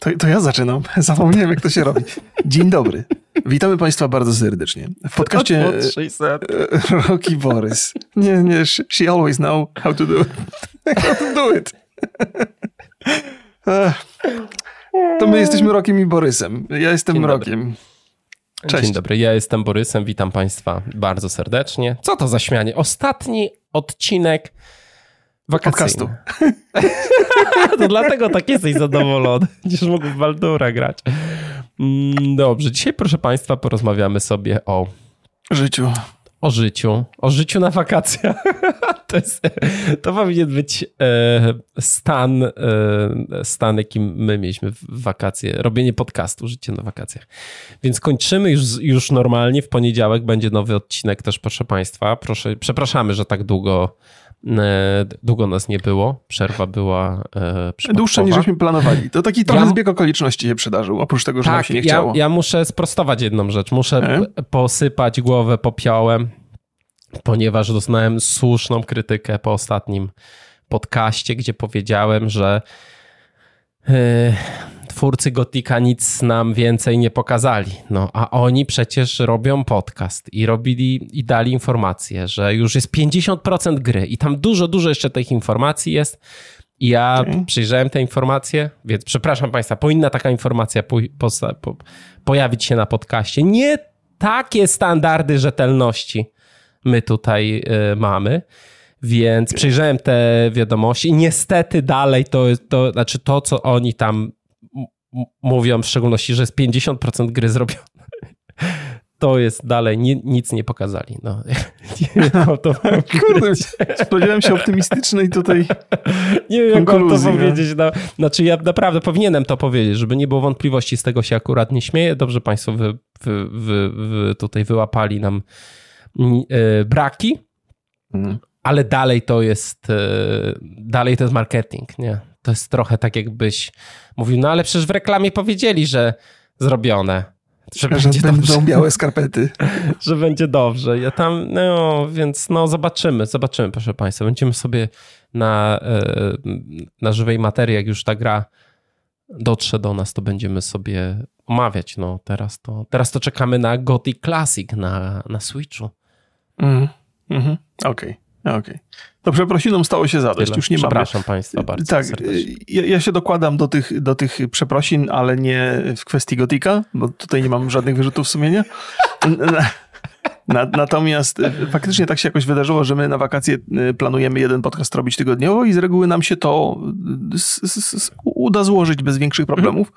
To, to ja zaczynam. Zapomniałem, jak to się robi. Dzień dobry. Witamy Państwa bardzo serdecznie. W podcaście Rocky Borys. Nie, nie, she, always know how to do it. how to do it. To my jesteśmy Rokiem i Borysem. Ja jestem Dzień Rokiem. Dobry. Cześć. Dzień dobry, ja jestem Borysem, witam Państwa bardzo serdecznie. Co to za śmianie? Ostatni odcinek wakacyjny. Podcastu. to dlatego tak jesteś zadowolony. Będziesz mógł w Baldura grać. Mm, dobrze, dzisiaj proszę Państwa porozmawiamy sobie o życiu. O życiu. O życiu na wakacjach. To, jest, to powinien być e, stan, e, stan, jakim my mieliśmy w wakacje. Robienie podcastu, życie na wakacjach. Więc kończymy już, już normalnie. W poniedziałek będzie nowy odcinek też, proszę Państwa. Proszę, przepraszamy, że tak długo długo nas nie było, przerwa była e, Dłuższa niż żeśmy planowali. To taki trochę ja... zbieg okoliczności się przydarzył, oprócz tego, że tak, nam się nie chciało. Ja, ja muszę sprostować jedną rzecz. Muszę e? posypać głowę popiołem, ponieważ doznałem słuszną krytykę po ostatnim podcaście, gdzie powiedziałem, że twórcy Gotika nic nam więcej nie pokazali. No, a oni przecież robią podcast i robili i dali informację, że już jest 50% gry i tam dużo, dużo jeszcze tych informacji jest. I ja okay. przyjrzałem te informacje, więc przepraszam Państwa, powinna taka informacja po, po, po, pojawić się na podcaście. Nie takie standardy rzetelności my tutaj y, mamy. Więc przyjrzałem te wiadomości i niestety dalej to, to znaczy to, co oni tam mówią w szczególności, że jest 50% gry zrobione. To jest dalej, nie, nic nie pokazali. No. Nie wiem, to Kurde, spodziewałem się optymistycznej tutaj Nie wiem, jak mam to powiedzieć. No. Znaczy ja naprawdę powinienem to powiedzieć, żeby nie było wątpliwości, z tego się akurat nie śmieję. Dobrze państwo wy, wy, wy, wy tutaj wyłapali nam yy, braki, mm. Ale dalej to jest yy, dalej to jest marketing, nie? to jest trochę tak, jakbyś mówił, no ale przecież w reklamie powiedzieli, że zrobione. Że, że będzie będą dobrze. białe skarpety. że będzie dobrze. Ja tam, no więc no zobaczymy, zobaczymy, proszę Państwa. Będziemy sobie na, e, na żywej materii, jak już ta gra dotrze do nas, to będziemy sobie omawiać. No teraz to, teraz to czekamy na Gothic Classic na, na Switchu. Mm, mm Okej, okay, okej. Okay. To przeprosinom stało się zadość. Już nie Przepraszam mamy. Państwa bardzo Tak, ja, ja, się dokładam do tych, do tych przeprosin, ale nie w kwestii Gotika, bo tutaj nie mam żadnych wyrzutów sumienia. Na, natomiast e, faktycznie tak się jakoś wydarzyło, że my na wakacje e, planujemy jeden podcast robić tygodniowo i z reguły nam się to s, uda złożyć bez większych problemów.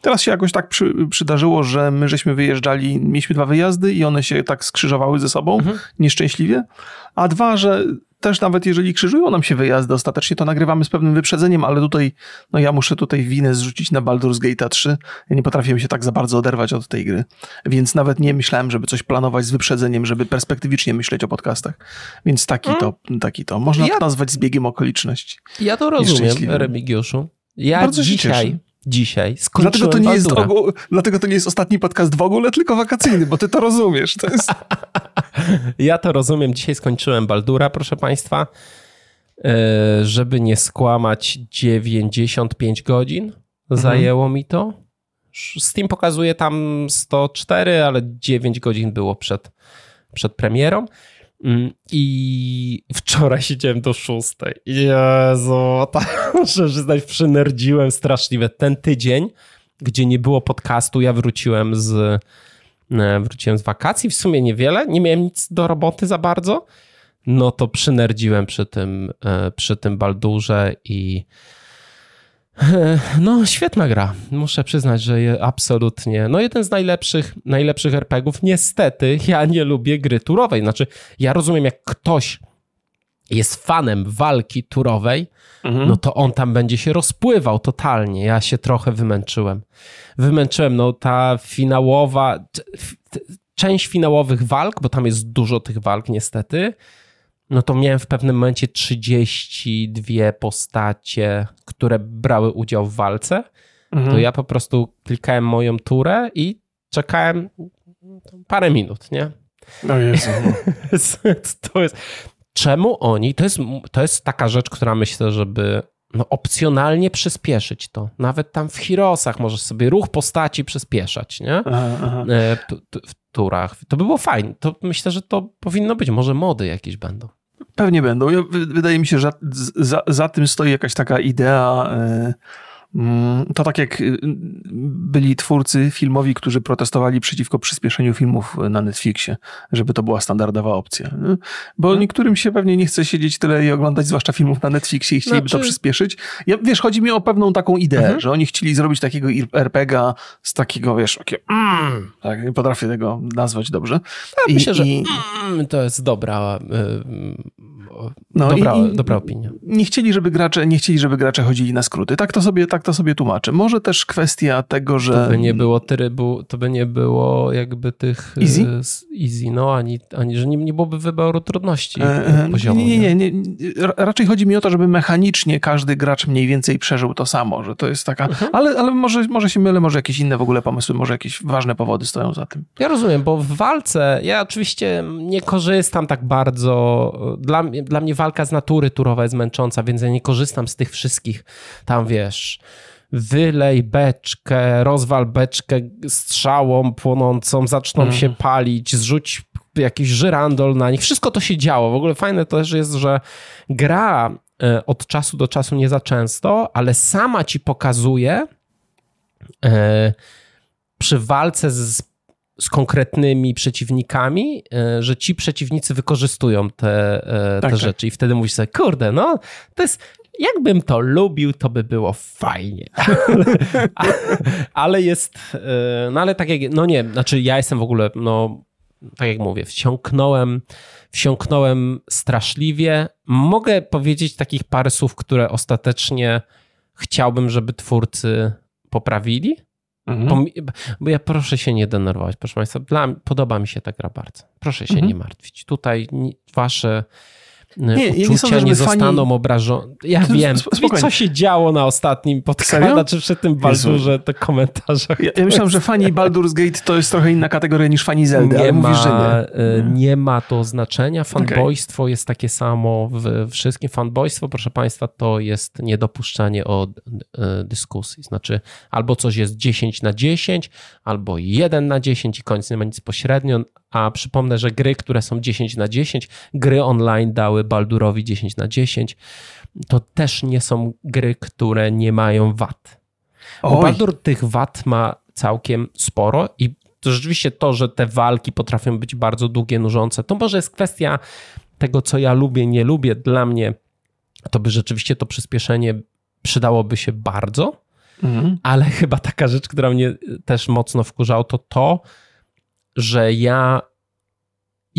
Teraz się jakoś tak przy, przydarzyło, że my żeśmy wyjeżdżali, mieliśmy dwa wyjazdy i one się tak skrzyżowały ze sobą mhm. nieszczęśliwie. A dwa, że też nawet jeżeli krzyżują nam się wyjazdy ostatecznie, to nagrywamy z pewnym wyprzedzeniem, ale tutaj, no ja muszę tutaj winę zrzucić na Baldur's Gate 3. Ja nie potrafiłem się tak za bardzo oderwać od tej gry, więc nawet nie myślałem, żeby coś planować z wyprzedzeniem, żeby perspektywicznie myśleć o podcastach. Więc taki to, taki to. Można ja, to nazwać zbiegiem okoliczności. Ja to rozumiem, Remigiuszu. Ja Bardzo dzisiaj dzisiaj skończyłem dlatego to, nie jest ogół, dlatego to nie jest ostatni podcast w ogóle, tylko wakacyjny, bo ty to rozumiesz. To jest... ja to rozumiem. Dzisiaj skończyłem Baldura, proszę państwa. E, żeby nie skłamać, 95 godzin mhm. zajęło mi to. Steam pokazuje tam 104, ale 9 godzin było przed, przed premierą. Mm, I wczoraj siedziałem do szóstej. Jezu, tak, muszę przyznać, przynerdziłem straszliwie. Ten tydzień, gdzie nie było podcastu, ja wróciłem z, e, wróciłem z wakacji, w sumie niewiele, nie miałem nic do roboty za bardzo, no to przynerdziłem przy tym, e, przy tym Baldurze i no, świetna gra. Muszę przyznać, że je absolutnie. No, jeden z najlepszych, najlepszych RPGów. Niestety, ja nie lubię gry turowej. Znaczy, ja rozumiem, jak ktoś jest fanem walki turowej, mhm. no to on tam będzie się rozpływał totalnie. Ja się trochę wymęczyłem. Wymęczyłem, no ta finałowa, część finałowych walk, bo tam jest dużo tych walk niestety, no to miałem w pewnym momencie 32 postacie, które brały udział w walce. Mhm. To ja po prostu klikałem moją turę i czekałem parę minut, nie? No Jezu. to jest... Czemu oni, to jest, to jest taka rzecz, która myślę, żeby no, opcjonalnie przyspieszyć to. Nawet tam w Hirosach możesz sobie ruch postaci przyspieszać, nie? Aha, aha. E, w turach. To by było fajne. To myślę, że to powinno być. Może mody jakieś będą. Pewnie będą. Wydaje mi się, że za, za tym stoi jakaś taka idea. Mm, to tak jak y, byli twórcy filmowi, którzy protestowali przeciwko przyspieszeniu filmów na Netflixie, żeby to była standardowa opcja. Bo hmm. niektórym się pewnie nie chce siedzieć tyle i oglądać zwłaszcza filmów na Netflixie i chcieliby znaczy... to przyspieszyć. Ja, wiesz, chodzi mi o pewną taką ideę, mhm. że oni chcieli zrobić takiego RPGa z takiego, wiesz, takie mm, tak, nie potrafię tego nazwać dobrze. Ja I, myślę, że i... mm, to jest dobra y, no dobra, i, dobra opinia. Nie chcieli, żeby gracze, nie chcieli, żeby gracze chodzili na skróty. Tak to sobie, tak to sobie tłumaczę. Może też kwestia tego, że... To by nie było trybu, to by nie było jakby tych... Easy? Easy, no, ani, ani że nie, nie byłoby wyboru trudności e, e poziomu. Nie, nie, nie, nie, Raczej chodzi mi o to, żeby mechanicznie każdy gracz mniej więcej przeżył to samo, że to jest taka... Mhm. Ale, ale może, może się mylę, może jakieś inne w ogóle pomysły, może jakieś ważne powody stoją za tym. Ja rozumiem, bo w walce ja oczywiście nie korzystam tak bardzo... Dla, dla mnie walka z natury turowa jest męcząca, więc ja nie korzystam z tych wszystkich tam, wiesz, wylej beczkę, rozwal beczkę strzałą płonącą, zaczną mm. się palić, zrzuć jakiś żyrandol na nich. Wszystko to się działo. W ogóle fajne też jest, że gra e, od czasu do czasu nie za często, ale sama ci pokazuje e, przy walce z z konkretnymi przeciwnikami, e, że ci przeciwnicy wykorzystują te, e, tak, te tak. rzeczy i wtedy mówisz sobie, kurde, no to jest, jakbym to lubił, to by było fajnie. ale jest, e, no ale tak jak, no nie, znaczy ja jestem w ogóle, no tak jak mówię, wsiąknąłem, wsiąknąłem straszliwie. Mogę powiedzieć takich parę słów, które ostatecznie chciałbym, żeby twórcy poprawili, Mhm. Bo, ja proszę się nie denerwować, proszę Państwa. Dla, podoba mi się ta gra bardzo. Proszę się mhm. nie martwić. Tutaj wasze nie, uczucia nie, sądzę, nie zostaną fani... obrażone. Ja to wiem, spokojnie. co się działo na ostatnim podcastie, znaczy przy tym Baldurze, te komentarze. Ja, ja myślałem, że fani Baldur's Gate to jest trochę inna kategoria niż fani Zelda, nie ale ma, mówisz, że nie. E, nie ma to znaczenia. Fanboystwo okay. jest takie samo w wszystkim. Fanboystwo, proszę Państwa, to jest niedopuszczanie od e, dyskusji. Znaczy albo coś jest 10 na 10, albo 1 na 10 i koniec nie ma nic pośrednio, a przypomnę, że gry, które są 10 na 10, gry online dały Baldurowi 10 na 10, to też nie są gry, które nie mają wad. Bo Baldur tych wad ma całkiem sporo i to rzeczywiście to, że te walki potrafią być bardzo długie, nużące, to może jest kwestia tego, co ja lubię, nie lubię. Dla mnie to by rzeczywiście to przyspieszenie przydałoby się bardzo, mhm. ale chyba taka rzecz, która mnie też mocno wkurzała, to to, że ja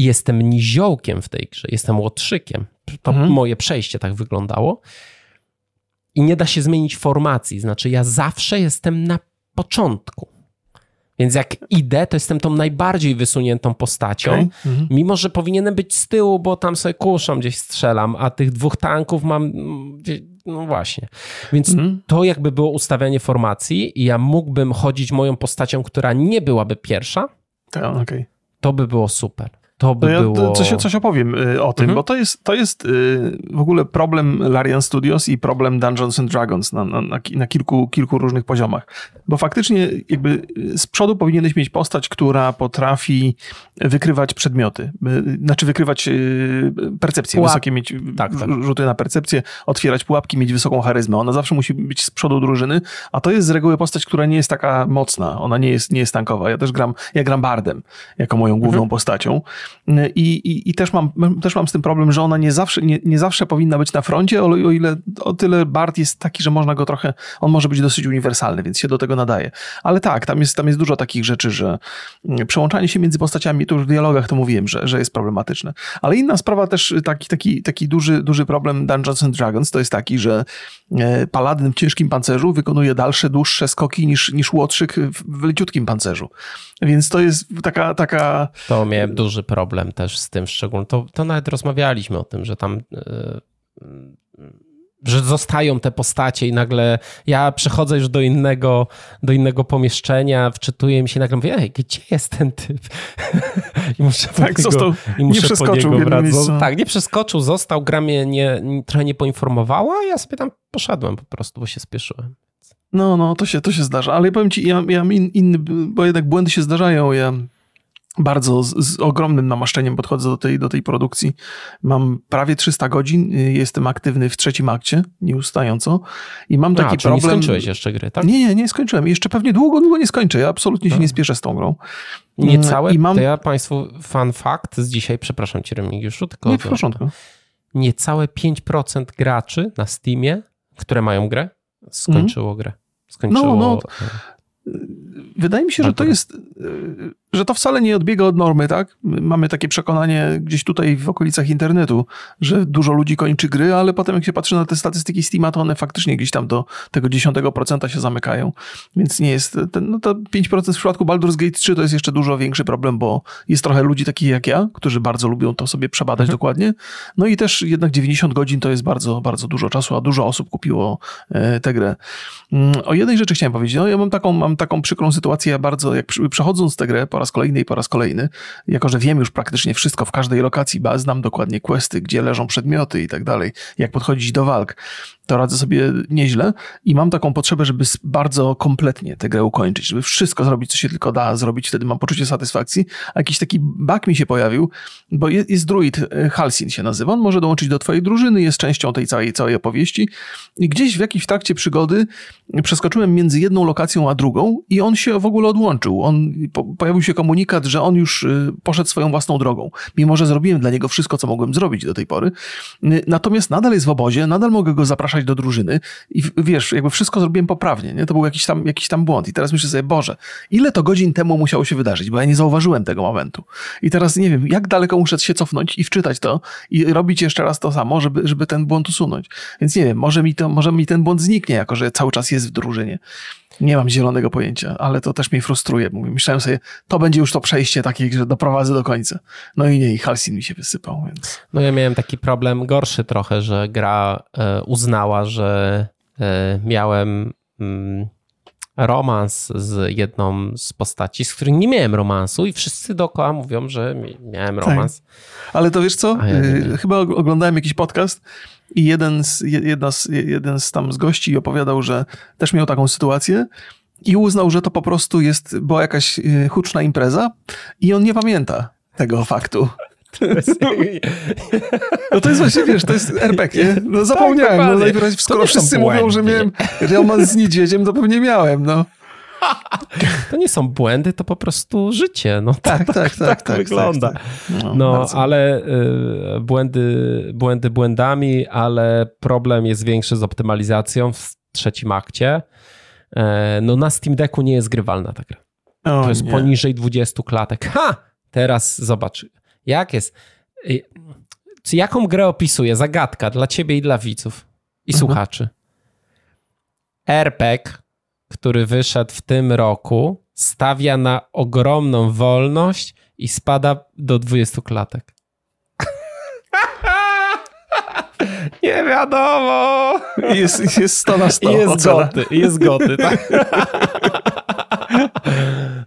jestem niziołkiem w tej grze, jestem łotrzykiem. To mhm. moje przejście tak wyglądało. I nie da się zmienić formacji. Znaczy, ja zawsze jestem na początku. Więc jak idę, to jestem tą najbardziej wysuniętą postacią, okay. mhm. mimo że powinienem być z tyłu, bo tam sobie kuszą, gdzieś strzelam, a tych dwóch tanków mam no właśnie. Więc mhm. to jakby było ustawianie formacji i ja mógłbym chodzić moją postacią, która nie byłaby pierwsza, okay. To by było super. To by ja było... coś, coś opowiem y, o tym, mhm. bo to jest, to jest y, w ogóle problem Larian Studios i problem Dungeons and Dragons na, na, na, kilku, kilku różnych poziomach. Bo faktycznie jakby z przodu powinieneś mieć postać, która potrafi wykrywać przedmioty, y, znaczy wykrywać percepcję, Pułap. wysokie mieć tak, tak. rzuty na percepcję, otwierać pułapki, mieć wysoką charyzmę. Ona zawsze musi być z przodu drużyny, a to jest z reguły postać, która nie jest taka mocna, ona nie jest, nie jest tankowa. Ja też gram, ja gram bardem jako moją główną mhm. postacią. I, i, i też, mam, też mam z tym problem, że ona nie zawsze, nie, nie zawsze powinna być na froncie, o, o ile o tyle Bart jest taki, że można go trochę, on może być dosyć uniwersalny, więc się do tego nadaje. Ale tak, tam jest, tam jest dużo takich rzeczy, że mm, przełączanie się między postaciami, tu już w dialogach to mówiłem, że, że jest problematyczne. Ale inna sprawa też, taki, taki, taki duży, duży problem Dungeons and Dragons to jest taki, że e, paladyn w ciężkim pancerzu wykonuje dalsze, dłuższe skoki niż, niż łotrzyk w leciutkim pancerzu. Więc to jest taka... taka... To miałem duży problem też z tym szczególnie. To, to nawet rozmawialiśmy o tym, że tam... Yy, że zostają te postacie i nagle ja przechodzę już do innego, do innego pomieszczenia, wczytuję mi się nagle mówię, ej, gdzie jest ten typ? I muszę tak, niego, został, i muszę nie przeskoczył w Tak, nie przeskoczył, został, gra mnie nie, trochę nie poinformowała, a ja sobie tam poszedłem po prostu, bo się spieszyłem. No, no, to się, to się zdarza, ale powiem ci, ja, ja mam in, inny, bo jednak błędy się zdarzają, ja bardzo z, z, ogromnym namaszczeniem podchodzę do tej, do tej produkcji. Mam prawie 300 godzin, y, jestem aktywny w trzecim akcie, nieustająco i mam taki A, problem... nie skończyłeś jeszcze gry, tak? Nie, nie, nie skończyłem. Jeszcze pewnie długo, długo nie skończę. Ja absolutnie się A. nie spieszę z tą grą. Niecałe, I mam... to ja Państwu fun fact z dzisiaj, przepraszam Cię Remigiuszu, tylko... Nie, w porządku. Niecałe 5% graczy na Steamie, które mają grę, skończyło mm. grę. Skończyło... No, no, wydaje mi się, że to jest że to wcale nie odbiega od normy, tak? Mamy takie przekonanie gdzieś tutaj w okolicach internetu, że dużo ludzi kończy gry, ale potem jak się patrzy na te statystyki Steama, to one faktycznie gdzieś tam do tego 10% się zamykają. Więc nie jest, ten, no to 5% w przypadku Baldur's Gate 3 to jest jeszcze dużo większy problem, bo jest trochę ludzi takich jak ja, którzy bardzo lubią to sobie przebadać mhm. dokładnie. No i też jednak 90 godzin to jest bardzo, bardzo dużo czasu, a dużo osób kupiło e, tę grę. Mm, o jednej rzeczy chciałem powiedzieć. No ja mam taką, mam taką przykrą sytuację, ja bardzo, jak przechodząc tę grę po raz kolejny i po raz kolejny, jako że wiem już praktycznie wszystko w każdej lokacji, bo znam dokładnie questy, gdzie leżą przedmioty i tak dalej, jak podchodzić do walk, to radzę sobie nieźle i mam taką potrzebę, żeby bardzo kompletnie tę grę ukończyć, żeby wszystko zrobić, co się tylko da zrobić, wtedy mam poczucie satysfakcji. A jakiś taki bug mi się pojawił, bo jest, jest druid, e, Halsin się nazywa, on może dołączyć do twojej drużyny, jest częścią tej całej, całej opowieści i gdzieś w jakimś trakcie przygody przeskoczyłem między jedną lokacją a drugą i on się w ogóle odłączył. On, po, pojawił się komunikat, że on już y, poszedł swoją własną drogą, mimo że zrobiłem dla niego wszystko, co mogłem zrobić do tej pory. Y, natomiast nadal jest w obozie, nadal mogę go zapraszać do drużyny i wiesz, jakby wszystko zrobiłem poprawnie, nie? To był jakiś tam, jakiś tam błąd. I teraz myślę sobie, Boże, ile to godzin temu musiało się wydarzyć, bo ja nie zauważyłem tego momentu. I teraz nie wiem, jak daleko muszę się cofnąć i wczytać to i robić jeszcze raz to samo, żeby, żeby ten błąd usunąć. Więc nie wiem, może mi, to, może mi ten błąd zniknie, jako że cały czas jest w drużynie. Nie mam zielonego pojęcia, ale to też mnie frustruje. Myślałem sobie, to będzie już to przejście takie, że doprowadzę do końca. No i nie, i Halsin mi się wysypał, więc... No ja miałem taki problem gorszy trochę, że gra e, uznała, że e, miałem mm, romans z jedną z postaci, z których nie miałem romansu i wszyscy dookoła mówią, że miałem tak. romans. Tak. Ale to wiesz co? Ja e, Chyba oglądałem jakiś podcast i jeden z, jedna z, jeden z tam z gości opowiadał, że też miał taką sytuację i uznał, że to po prostu jest, była jakaś y, huczna impreza i on nie pamięta tego faktu. No to jest właśnie, wiesz, to jest RPG, nie? No zapomniałem, tak, no najwyraźniej, skoro wszyscy mówią, że miałem romans z niedźwiedziem, to pewnie miałem, no. To nie są błędy, to po prostu życie. No, tak, tak, tak, tak, tak, tak wygląda. Tak, tak. No, no ale y, błędy, błędy błędami, ale problem jest większy z optymalizacją w trzecim akcie. E, no na Steam Decku nie jest grywalna ta gra. O, to jest nie. poniżej 20 klatek. Ha! Teraz zobacz, jak jest. Y, jaką grę opisuje? Zagadka dla ciebie i dla widzów i mhm. słuchaczy. RPG który wyszedł w tym roku, stawia na ogromną wolność i spada do 20 klatek. Nie wiadomo. Jest, jest 100 na 100. Jest goty, jest goty, tak?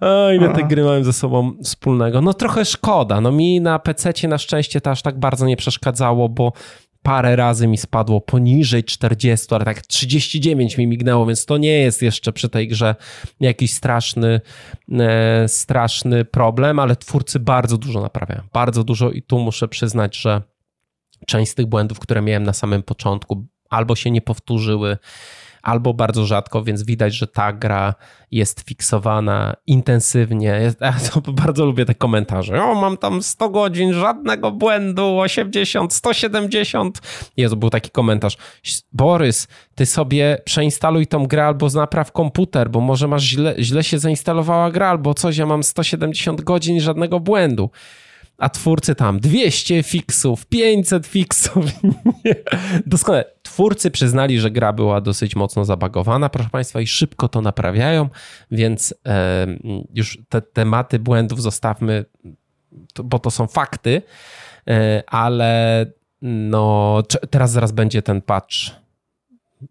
O, ile te gry mają ze sobą wspólnego. No trochę szkoda. No mi na PC na szczęście to aż tak bardzo nie przeszkadzało, bo parę razy mi spadło poniżej 40, ale tak 39 mi mignęło, więc to nie jest jeszcze przy tej grze jakiś straszny, e, straszny problem, ale twórcy bardzo dużo naprawiają. Bardzo dużo i tu muszę przyznać, że część z tych błędów, które miałem na samym początku, albo się nie powtórzyły, albo bardzo rzadko, więc widać, że ta gra jest fiksowana intensywnie. Ja bardzo lubię te komentarze. O, mam tam 100 godzin, żadnego błędu, 80, 170. Jezu, był taki komentarz. Borys, ty sobie przeinstaluj tą grę albo napraw komputer, bo może masz źle, źle się zainstalowała gra albo coś, ja mam 170 godzin żadnego błędu a twórcy tam 200 fixów, 500 fixów. Doskonale. Twórcy przyznali, że gra była dosyć mocno zabagowana, proszę Państwa, i szybko to naprawiają, więc e, już te tematy błędów zostawmy, bo to są fakty, e, ale no teraz zaraz będzie ten patch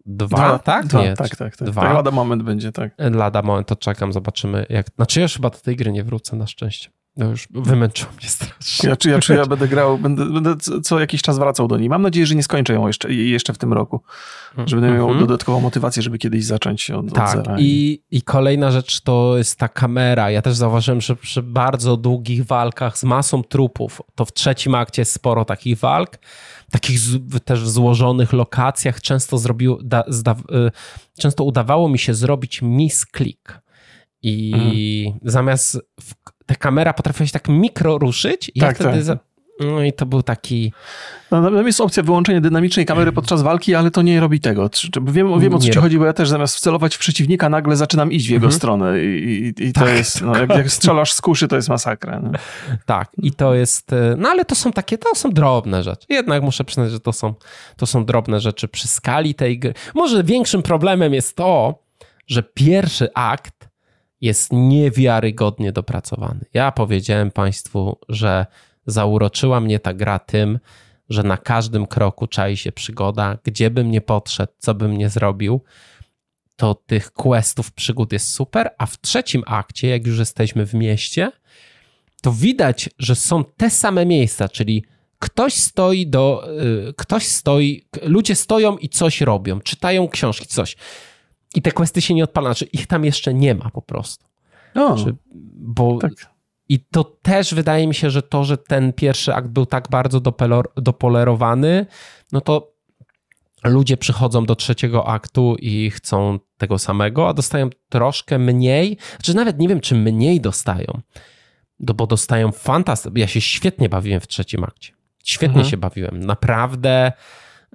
Dwa, Dwa, tak? Dwa, nie, tak, tak, tak. Dwa. tak. Lada moment będzie, tak. Lada moment, to czekam, zobaczymy jak... Znaczy ja już chyba do tej gry nie wrócę na szczęście. No już wymęczyło mnie strasznie. Ja, czy, ja, czy ja będę grał, będę, będę co- jakiś czas wracał do niej. Mam nadzieję, że nie skończę ją jeszcze, jeszcze w tym roku. Że będę miał Mhm. dodatkową motywację, żeby kiedyś zacząć od, od Tak, zera. i, i kolejna rzecz to jest ta kamera. Ja też zauważyłem, że przy bardzo długich walkach z masą trupów, to w trzecim akcie jest sporo takich walk, takich z, w też złożonych lokacjach. Często, zrobił, da, zda, y, często udawało mi się zrobić misklik. I Mhm. zamiast w, ta kamera potrafiła się tak mikro ruszyć, i Tak, ja wtedy. tak. Za, no i to był taki. No, tam jest opcja wyłączenia dynamicznej kamery podczas walki, ale to nie robi tego. Wiem, wiem o co Nie ci robi. chodzi, bo ja też zamiast wcelować w przeciwnika, nagle zaczynam iść w jego Mhm. stronę i, i, i to Tak, jest, no, jak, jak strzelasz z kuszy, to jest masakra. No. Tak, i to jest. y, No ale to są takie, to są drobne rzeczy. Jednak muszę przyznać, że to są, to są drobne rzeczy przy skali tej gry. Może większym problemem jest to, że pierwszy akt jest niewiarygodnie dopracowany. Ja powiedziałem Państwu, że zauroczyła mnie ta gra tym, że na każdym kroku czai się przygoda, gdzie bym nie podszedł, co bym nie zrobił, to tych questów, przygód jest super, a w trzecim akcie, jak już jesteśmy w mieście, to widać, że są te same miejsca, czyli ktoś stoi do, y, ktoś stoi, ludzie stoją i coś robią, czytają książki, coś. I te questy się nie odpalają, znaczy ich tam jeszcze nie ma po prostu. O, Czy, bo tak. i to też wydaje mi się, że to, że ten pierwszy akt był tak bardzo dopelor- dopolerowany, no to ludzie przychodzą do trzeciego aktu i chcą tego samego, a dostają troszkę mniej. Znaczy nawet nie wiem, czy mniej dostają, no bo dostają fantastycznie. Ja się świetnie bawiłem w trzecim akcie. Świetnie Mhm. się bawiłem. Naprawdę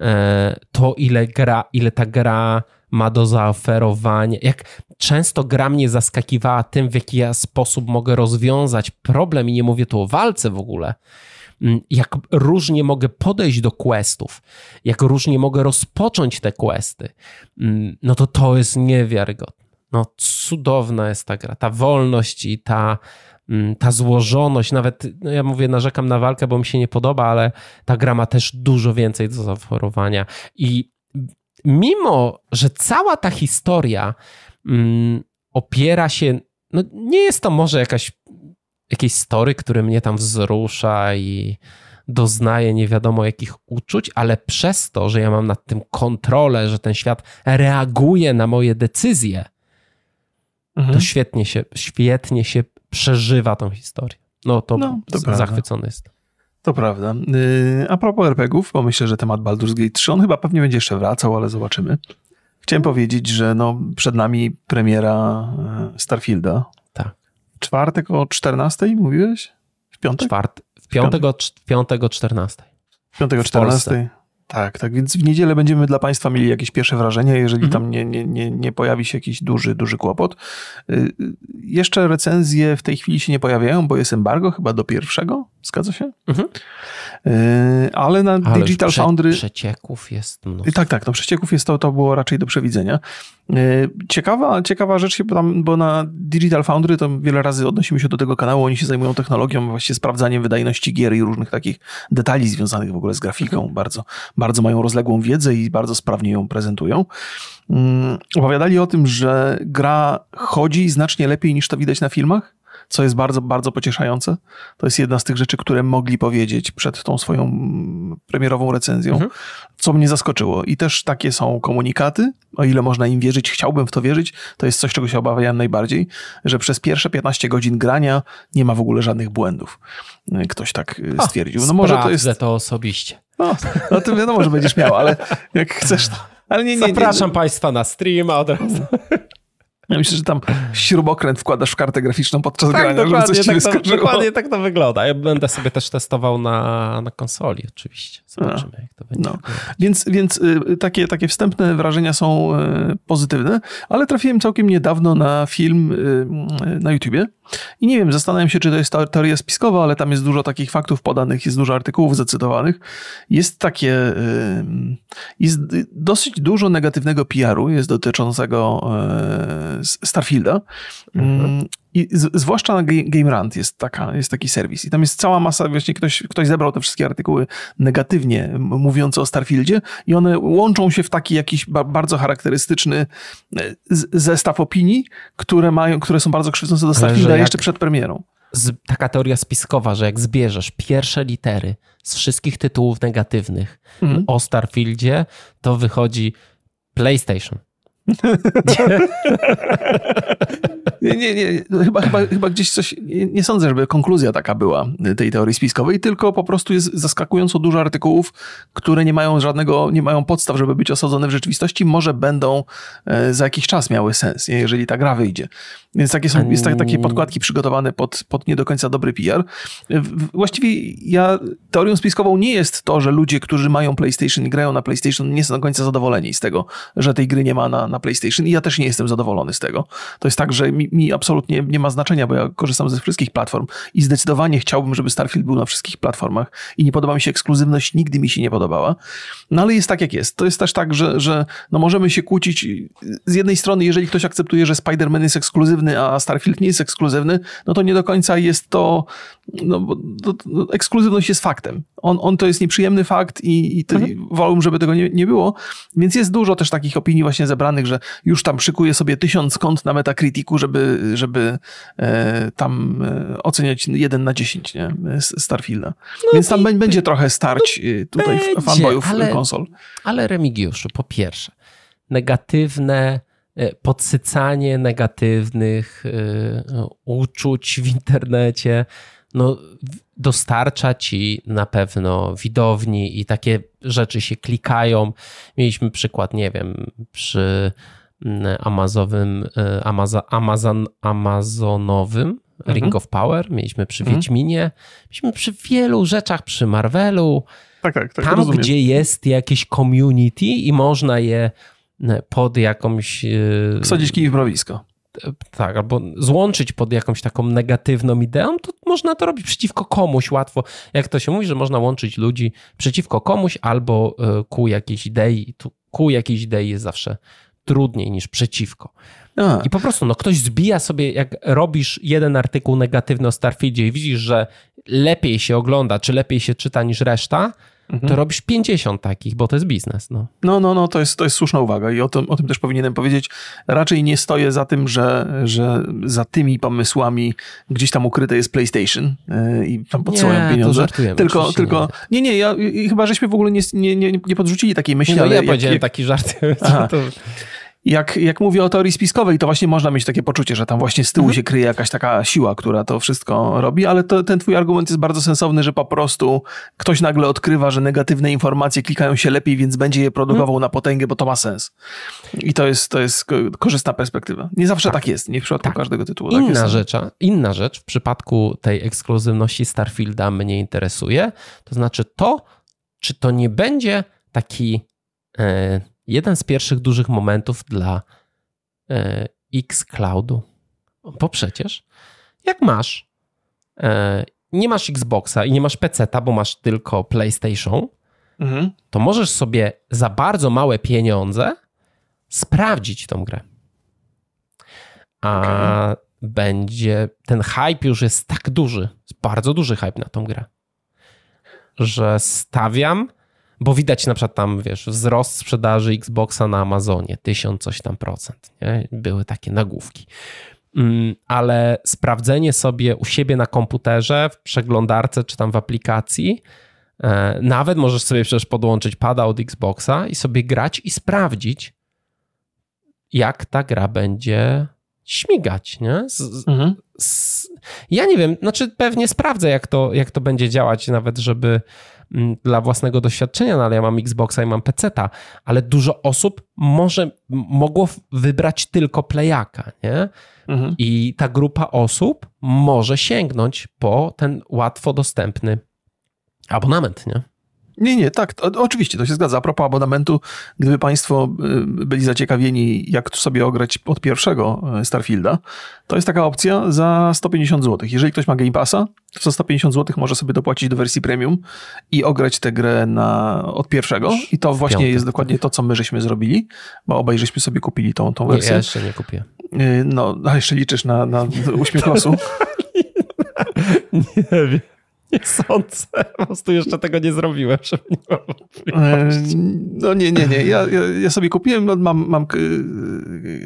e, to, ile gra, ile ta gra ma do zaoferowania. Jak często gra mnie zaskakiwała tym, w jaki ja sposób mogę rozwiązać problem, i nie mówię tu o walce w ogóle. Mm, Jak różnie mogę podejść do questów, jak różnie mogę rozpocząć te questy, mm, no to to jest niewiarygodne. No, cudowna jest ta gra. Ta wolność i ta, mm, ta złożoność, nawet no ja mówię, narzekam na walkę, bo mi się nie podoba, ale ta gra ma też dużo więcej do zaoferowania. I mimo, że cała ta historia mm, opiera się, no nie jest to może jakaś jakieś story, które mnie tam wzrusza i doznaje nie wiadomo jakich uczuć, ale przez to, że ja mam nad tym kontrolę, że ten świat reaguje na moje decyzje, Mhm. to świetnie się, świetnie się przeżywa tą historię. No to, No, to zachwycony jest. To prawda. Yy, A propos RPGów, bo myślę, że temat Baldur's Gate 3, on chyba pewnie będzie jeszcze wracał, ale zobaczymy. Chciałem powiedzieć, że no, przed nami premiera e, Starfielda. Tak. Czwartek o 14 mówiłeś? W piątek? Czwart, w piątego, w piątego 14. Piątego w 14. Tak, tak, więc w niedzielę będziemy dla Państwa mieli jakieś pierwsze wrażenia, jeżeli Mhm. tam nie, nie, nie, nie pojawi się jakiś duży, duży kłopot. Y, y, Jeszcze recenzje w tej chwili się nie pojawiają, bo jest embargo chyba do pierwszego, zgadza się? Mhm. Y, Ale na Ale Digital prze, Foundry... przecieków jest mnóstwo. Tak, tak, no przecieków jest to, to było raczej do przewidzenia. Ciekawa, ciekawa rzecz, się tam, bo na Digital Foundry to wiele razy odnosimy się do tego kanału, oni się zajmują technologią, właściwie sprawdzaniem wydajności gier i różnych takich detali związanych w ogóle z grafiką. Bardzo, bardzo mają rozległą wiedzę i bardzo sprawnie ją prezentują. Yy, Opowiadali o tym, że gra chodzi znacznie lepiej niż to widać na filmach, co jest bardzo, bardzo pocieszające. To jest jedna z tych rzeczy, które mogli powiedzieć przed tą swoją mm, premierową recenzją Mhm. co mnie zaskoczyło. I też takie są komunikaty, o ile można im wierzyć, chciałbym w to wierzyć, to jest coś, czego się obawiałem najbardziej, że przez pierwsze 15 godzin grania nie ma w ogóle żadnych błędów. Ktoś tak y, stwierdził. No może to jest... To osobiście. No, no to wiadomo, że będziesz miał, ale jak chcesz to... Ale nie, nie, nie, Zapraszam Państwa na streama od razu. Ja myślę, że tam śrubokręt wkładasz w kartę graficzną podczas Tak, grania, żeby coś ci tak, to, wyskoczyło. dokładnie tak to wygląda. Ja będę sobie też testował na, na konsoli oczywiście. Zobaczymy, jak to będzie. No. Więc, więc y, takie, takie wstępne wrażenia są y, pozytywne, ale trafiłem całkiem niedawno na film y, na YouTubie i nie wiem, zastanawiam się, czy to jest teoria spiskowa, ale tam jest dużo takich faktów podanych, jest dużo artykułów zacytowanych. Jest takie, jest dosyć dużo negatywnego PR-u, jest dotyczącego Starfielda. Mhm. Mm, I z, zwłaszcza na Game Rant jest, taka, jest taki serwis. I tam jest cała masa, właśnie ktoś, ktoś zebrał te wszystkie artykuły negatywnie mówiące o Starfieldzie i one łączą się w taki jakiś ba bardzo charakterystyczny zestaw opinii, które mają, które są bardzo krzywdzące do Starfielda jak... jeszcze przed premierą z, taka teoria spiskowa, że jak zbierzesz pierwsze litery z wszystkich tytułów negatywnych mm. o Starfieldzie, to wychodzi PlayStation. Nie, nie, nie. Chyba, chyba, chyba gdzieś coś. Nie, sądzę, żeby konkluzja taka była tej teorii spiskowej, tylko po prostu jest zaskakująco dużo artykułów, które nie mają żadnego, nie mają podstaw, żeby być osadzone w rzeczywistości. Może będą e, za jakiś czas miały sens, jeżeli ta gra wyjdzie. Więc takie są, jest tak, takie podkładki przygotowane pod, pod nie do końca dobry PR. Właściwie ja, teorią spiskową nie jest to, że ludzie, którzy mają PlayStation i grają na PlayStation, nie są do końca zadowoleni z tego, że tej gry nie ma na, na PlayStation i ja też nie jestem zadowolony z tego. To jest tak, że mi, mi absolutnie nie ma znaczenia, bo ja korzystam ze wszystkich platform i zdecydowanie chciałbym, żeby Starfield był na wszystkich platformach i nie podoba mi się ekskluzywność, nigdy mi się nie podobała. No ale jest tak, jak jest. To jest też tak, że, że no możemy się kłócić z jednej strony, jeżeli ktoś akceptuje, że Spider-Man jest ekskluzywny, a Starfield nie jest ekskluzywny, no to nie do końca jest to, no, bo to, to, ekskluzywność jest faktem. On, on to jest nieprzyjemny fakt i, i mhm. wolałbym, żeby tego nie, nie było. Więc jest dużo też takich opinii właśnie zebranych, że już tam szykuje sobie tysiąc kont na Metacriticu, żeby, żeby e, tam e, oceniać 1 na 10 nie? Starfielda. No Więc tam będzie trochę starć no, tutaj będzie, fanboyów ale, konsol. Ale Remigiuszu, po pierwsze, negatywne E, podsycanie negatywnych e, uczuć w internecie, no, dostarcza ci na pewno widowni i takie rzeczy się klikają. Mieliśmy przykład, nie wiem, przy mm, Amazowym, e, Amazon, Amazon, Amazonowym mhm. Ring of Power, mieliśmy przy mhm. Wiedźminie, mieliśmy przy wielu rzeczach, przy Marvelu. Tak, tak, tak, Tam, rozumiem. gdzie jest jakieś community i można je pod jakąś... E, Wsadzić kij w mrowisko. Tak, albo złączyć pod jakąś taką negatywną ideą, to można to robić przeciwko komuś łatwo. Jak to się mówi, że można łączyć ludzi przeciwko komuś albo e, ku jakiejś idei. Ku jakiejś idei jest zawsze trudniej niż przeciwko. A. I po prostu no, ktoś zbija sobie, jak robisz jeden artykuł negatywny o Starfieldzie i widzisz, że lepiej się ogląda, czy lepiej się czyta niż reszta, mhm. to robisz 50 takich, bo to jest biznes. No, no, no, no to, jest, to jest słuszna uwaga i o tym, o tym też powinienem powiedzieć. Raczej nie stoję za tym, że, że za tymi pomysłami gdzieś tam ukryte jest PlayStation yy, i tam podsyłają pieniądze. tylko, tylko nie. nie, nie, ja, chyba żeśmy w ogóle nie, nie, nie, nie podrzucili takiej myśli. No, ale ja jak, powiedziałem jak, taki żart. To jak, jak mówię o teorii spiskowej, to właśnie można mieć takie poczucie, że tam właśnie z tyłu mhm. się kryje jakaś taka siła, która to wszystko robi, ale to, ten twój argument jest bardzo sensowny, że po prostu ktoś nagle odkrywa, że negatywne informacje klikają się lepiej, więc będzie je produkował mhm. na potęgę, bo to ma sens. I to jest, to jest korzystna perspektywa. Nie zawsze tak, tak jest, nie w przypadku tak. każdego tytułu. Tak inna, rzecz, inna rzecz w przypadku tej ekskluzywności Starfielda mnie interesuje, to znaczy to, czy to nie będzie taki... Yy, jeden z pierwszych dużych momentów dla e, Xcloudu. Bo przecież jak masz, e, nie masz Xboxa i nie masz PC-ta, bo masz tylko PlayStation, mhm. to możesz sobie za bardzo małe pieniądze sprawdzić tą grę. A okay. będzie, ten hype już jest tak duży, jest bardzo duży hype na tą grę, że stawiam, bo widać na przykład tam, wiesz, wzrost sprzedaży Xboxa na Amazonie, tysiąc coś tam procent, nie? Były takie nagłówki. Mm, ale sprawdzenie sobie u siebie na komputerze, w przeglądarce czy tam w aplikacji, e, nawet możesz sobie przecież podłączyć pada od Xboxa i sobie grać i sprawdzić, jak ta gra będzie śmigać, nie? Z, mhm. z, ja nie wiem, znaczy pewnie sprawdzę, jak to, jak to będzie działać, nawet żeby dla własnego doświadczenia, no ale ja mam Xboxa i mam PC-ta, ale dużo osób może mogło wybrać tylko playaka, nie? Mhm. I ta grupa osób może sięgnąć po ten łatwo dostępny abonament, nie? Nie, nie, tak, to, oczywiście, to się zgadza. A propos abonamentu, gdyby Państwo y, byli zaciekawieni, jak sobie ograć od pierwszego y, Starfielda, to jest taka opcja za 150 zł. Jeżeli ktoś ma Game Passa, to za 150 zł może sobie dopłacić do wersji premium i ograć tę grę na, od pierwszego. I to właśnie piątek. jest dokładnie to, co my żeśmy zrobili, bo obaj żeśmy sobie kupili tą, tą wersję. Nie, ja jeszcze nie kupię. Y, no, a jeszcze liczysz na, na uśmiech losu? nie wiem. Nie sądzę. Po prostu jeszcze tego nie zrobiłem, żeby nie e, No nie, nie, nie. Ja, ja, ja, sobie kupiłem, no, mam, mam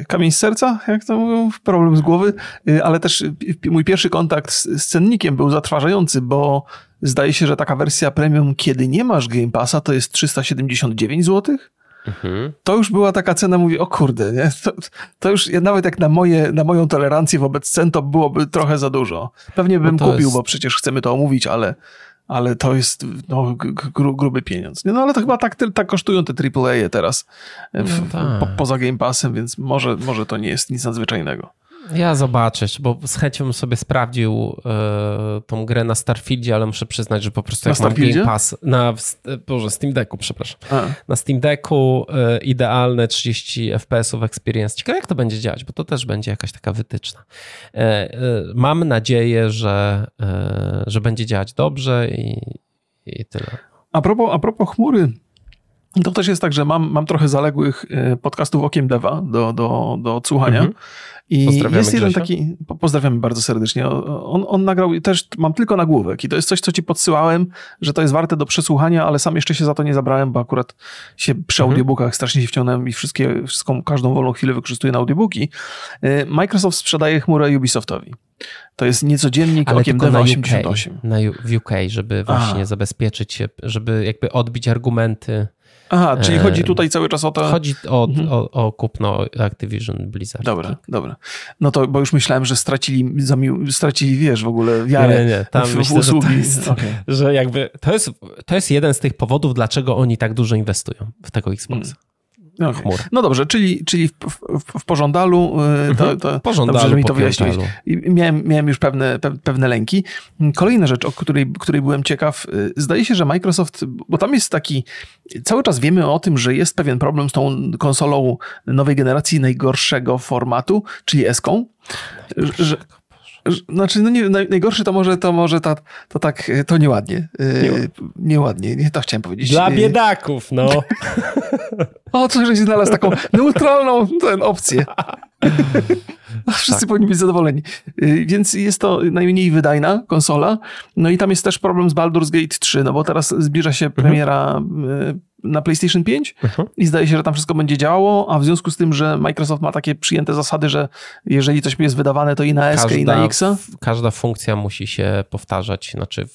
kamień z serca, jak to mówią, problem z głowy, e, ale też mój pierwszy kontakt z, z cennikiem był zatrważający, bo zdaje się, że taka wersja premium, kiedy nie masz Game Passa, to jest 379 złotych. Mhm. To już była taka cena, mówię, o kurde, nie? To, to, już nawet jak na, moje, na moją tolerancję wobec cen, to byłoby trochę za dużo. Pewnie bym no kupił, jest... bo przecież chcemy to omówić, ale, ale to jest no, gru, gruby pieniądz. No ale to chyba tak, tak kosztują te AAA teraz w, no tak. po, poza Game Passem, więc może, może to nie jest nic nadzwyczajnego. Ja zobaczę, bo z chęcią bym sobie sprawdził y, tą grę na Starfieldzie, ale muszę przyznać, że po prostu jak na mam Game Pass na Boże, Steam Decku, przepraszam. A. Na Steam Decku y, idealne 30 FPS-ów experience. Ciekawe jak to będzie działać, bo to też będzie jakaś taka wytyczna. Y, mam nadzieję, że, że będzie działać dobrze i, i tyle. A propos, a propos chmury, to też jest tak, że mam, mam trochę zaległych podcastów Okiem Deva do, do, do odsłuchania. Mhm. I Pozdrawiamy jest jeden Grzesia. taki, pozdrawiamy bardzo serdecznie. On, on nagrał, też mam tylko nagłówek i to jest coś, co ci podsyłałem, że to jest warte do przesłuchania, ale sam jeszcze się za to nie zabrałem, bo akurat się przy mhm. audiobookach strasznie się wciągnąłem i wszystkie, wszystką, każdą wolną chwilę wykorzystuję na audiobooki. Y, Microsoft sprzedaje chmurę Ubisoftowi. To jest niecodziennik Ale okiem Deva 88. Na UK, żeby właśnie zabezpieczyć się, żeby jakby odbić argumenty Aha, czyli chodzi tutaj cały czas o to... Chodzi o, mhm. o, o kupno Activision Blizzard. Dobra, tak. dobra. No to, bo już myślałem, że stracili, stracili wiesz, w ogóle wiarę nie, nie, nie. Tam w, myślę, usługi. Że, jest, okay. że jakby to jest, to jest jeden z tych powodów, dlaczego oni tak dużo inwestują w tego Xboxa. Hmm. Okay. Chmur. No dobrze, czyli, czyli w, w, w pożądalu, y, to, mhm. to pożądalu, dobrze, że mi to wyjaśniłeś. Miałem, miałem już pewne, pewne lęki. Kolejna rzecz, o której, której byłem ciekaw, y, zdaje się, że Microsoft, bo tam jest taki, cały czas wiemy o tym, że jest pewien problem z tą konsolą nowej generacji najgorszego formatu, czyli S-ką, że, znaczy, no nie, najgorszy to może, to może ta, to tak, to nieładnie. Yy, nieładnie, nie to chciałem powiedzieć. Dla y, biedaków, no. o, co, że znalazł taką neutralną ten opcję. Wszyscy tak. powinni być zadowoleni. Y, więc jest to najmniej wydajna konsola. No i tam jest też problem z Baldur's Gate 3, no bo teraz zbliża się mhm. premiera mhm na PlayStation 5 uh-huh. i zdaje się, że tam wszystko będzie działało, a w związku z tym, że Microsoft ma takie przyjęte zasady, że jeżeli coś jest wydawane, to i na S i na X. Każda funkcja musi się powtarzać, znaczy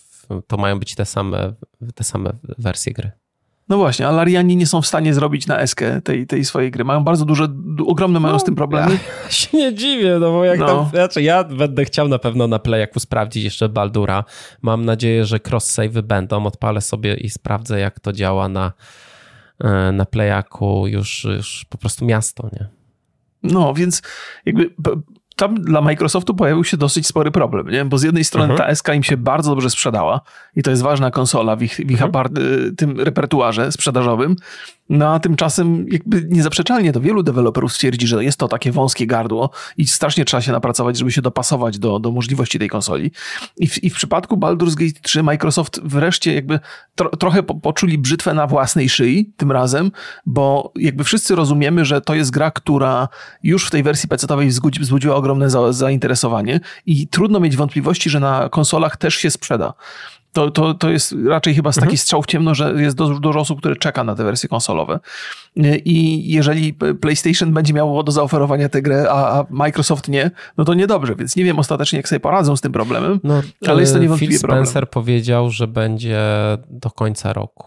to mają być te same, te same wersje gry. No właśnie, ale Ariani nie są w stanie zrobić na eskę tej, tej swojej gry. Mają bardzo duże, ogromne mają no, z tym problemy. Ja się nie dziwię, no bo jak no. tam, znaczy ja będę chciał na pewno na Playaku sprawdzić jeszcze Baldura. Mam nadzieję, że cross-save'y będą. Odpalę sobie i sprawdzę, jak to działa na, e, na Playaku już, już po prostu miasto, nie? No, więc jakby tam dla Microsoftu pojawił się dosyć spory problem, nie? bo z jednej strony mhm. ta SK im się bardzo dobrze sprzedała i to jest ważna konsola w ich, w ich mhm. tym repertuarze sprzedażowym, no a tymczasem jakby niezaprzeczalnie to wielu deweloperów stwierdzi, że jest to takie wąskie gardło i strasznie trzeba się napracować, żeby się dopasować do, do możliwości tej konsoli. I w, i w przypadku Baldur's Gate 3 Microsoft wreszcie jakby tro, trochę po, poczuli brzytwę na własnej szyi tym razem, bo jakby wszyscy rozumiemy, że to jest gra, która już w tej wersji PC-owej wzbudziła ogromne za, zainteresowanie i trudno mieć wątpliwości, że na konsolach też się sprzeda to, to, to jest raczej chyba taki mhm. strzał w ciemno, że jest dużo, dużo osób, które czeka na te wersje konsolowe. I jeżeli PlayStation będzie miało do zaoferowania tę grę, a, a Microsoft nie, no to niedobrze, więc nie wiem ostatecznie, jak sobie poradzą z tym problemem, no, ale jest to niewątpliwie Phil Spencer problem. powiedział, że będzie do końca roku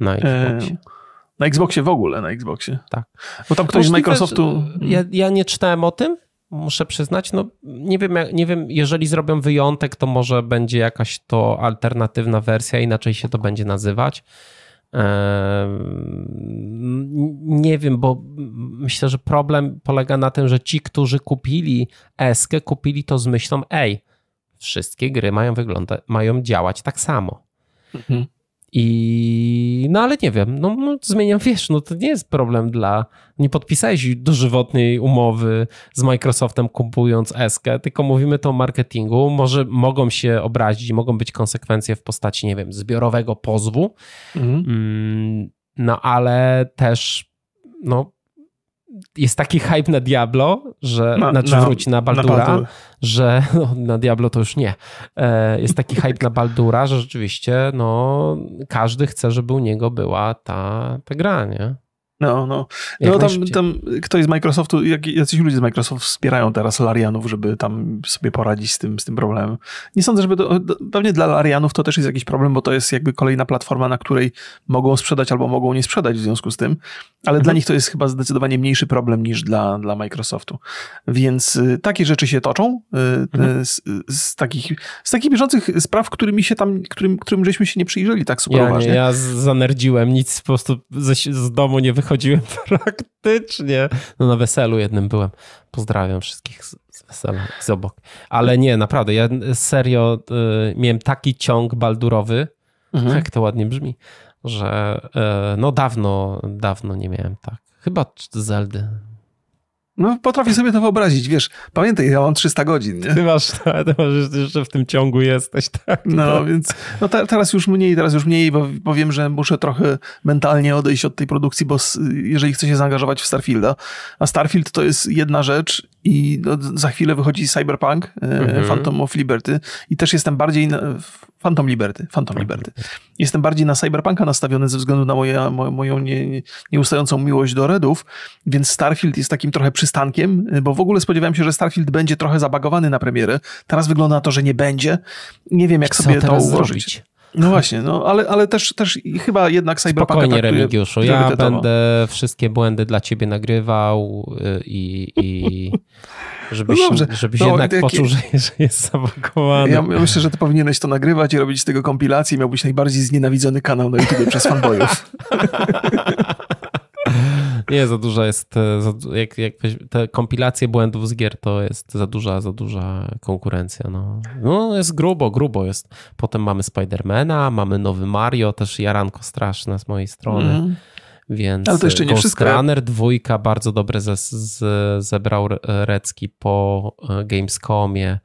na Xboxie. E, na Xboxie w ogóle, na Xboxie. Tak. Bo tam ktoś Możliwe, z Microsoftu... Ja, ja nie czytałem o tym, muszę przyznać, no nie wiem, nie wiem, jeżeli zrobią wyjątek, to może będzie jakaś to alternatywna wersja, inaczej się to będzie nazywać. Nie wiem, bo myślę, że problem polega na tym, że ci, którzy kupili Eskę, kupili to z myślą, ej, wszystkie gry mają wyglądać, mają działać tak samo. Mhm. I no ale nie wiem, no, no zmieniam, wiesz, no to nie jest problem dla, nie podpisałeś dożywotnej umowy z Microsoftem kupując Eskę, tylko mówimy to o marketingu, może mogą się obrazić, mogą być konsekwencje w postaci, nie wiem, zbiorowego pozwu, mhm. Mm, no ale też, no jest taki hype na Diablo, że, na, znaczy na, wróć na Baldura, na że no, na Diablo to już nie. E, jest taki hype na Baldura, że rzeczywiście no, każdy chce, żeby u niego była ta, ta gra, nie? No, no. no tam, tam ktoś z Microsoftu, jak, jacyś ludzie z Microsoft wspierają teraz Larianów, żeby tam sobie poradzić z tym, z tym problemem. Nie sądzę, żeby to, pewnie dla Larianów to też jest jakiś problem, bo to jest jakby kolejna platforma, na której mogą sprzedać albo mogą nie sprzedać w związku z tym, ale mhm. dla nich to jest chyba zdecydowanie mniejszy problem niż dla, dla Microsoftu. Więc y, takie rzeczy się toczą y, mhm. z, z, takich, z takich bieżących spraw, którymi się tam, którym, którym żeśmy się nie przyjrzeli tak super ja uważnie. Nie, ja zanerdziłem, nic po prostu z, z domu nie wychodziłem chodziłem praktycznie. No na weselu jednym byłem. Pozdrawiam wszystkich z, z wesela, z obok. Ale nie, naprawdę, ja serio y, miałem taki ciąg baldurowy, mhm. jak to ładnie brzmi, że y, no dawno, dawno nie miałem tak. Chyba Zeldy no, potrafię sobie to wyobrazić, wiesz, pamiętaj, ja mam 300 godzin, nie? Ty masz, ty masz jeszcze w tym ciągu jesteś, tak? No, więc no te, teraz już mniej, teraz już mniej, bo, bo wiem, że muszę trochę mentalnie odejść od tej produkcji, bo jeżeli chcę się zaangażować w Starfielda, a Starfield to jest jedna rzecz i no, za chwilę wychodzi Cyberpunk, e, mhm. Phantom of Liberty i też jestem bardziej na, Phantom Liberty, Phantom Liberty. Jestem bardziej na Cyberpunka nastawiony ze względu na moje, moją nie, nie, nieustającą miłość do Redów, więc Starfield jest takim trochę przystankiem, bo w ogóle spodziewałem się, że Starfield będzie trochę zabagowany na premierę. Teraz wygląda na to, że nie będzie. Nie wiem, jak sobie to ułożyć. Zrobić? No właśnie, no ale, ale też, też chyba jednak Cyberpunk Spokojnie, Remigiuszu, ja będę wszystkie błędy dla ciebie nagrywał y, i, i żebyś, no dobrze. żebyś no, jednak poczuł, że, że jest zabagowany. Ja, ja myślę, że ty powinieneś to nagrywać i robić z tego kompilację. Miałbyś najbardziej znienawidzony kanał na YouTube przez fanboyów. Nie, za duża jest, e, za, jak, jak te kompilacje błędów z gier to jest za duża, za duża konkurencja. No, no jest grubo, grubo jest. Potem mamy Spidermana, mamy nowy Mario, też jaranko straszne z mojej strony. Mm. Więc Ale to jeszcze nie Ghost wszystko. Runner dwójka bardzo dobre ze, z, zebrał Recki po e, Gamescomie.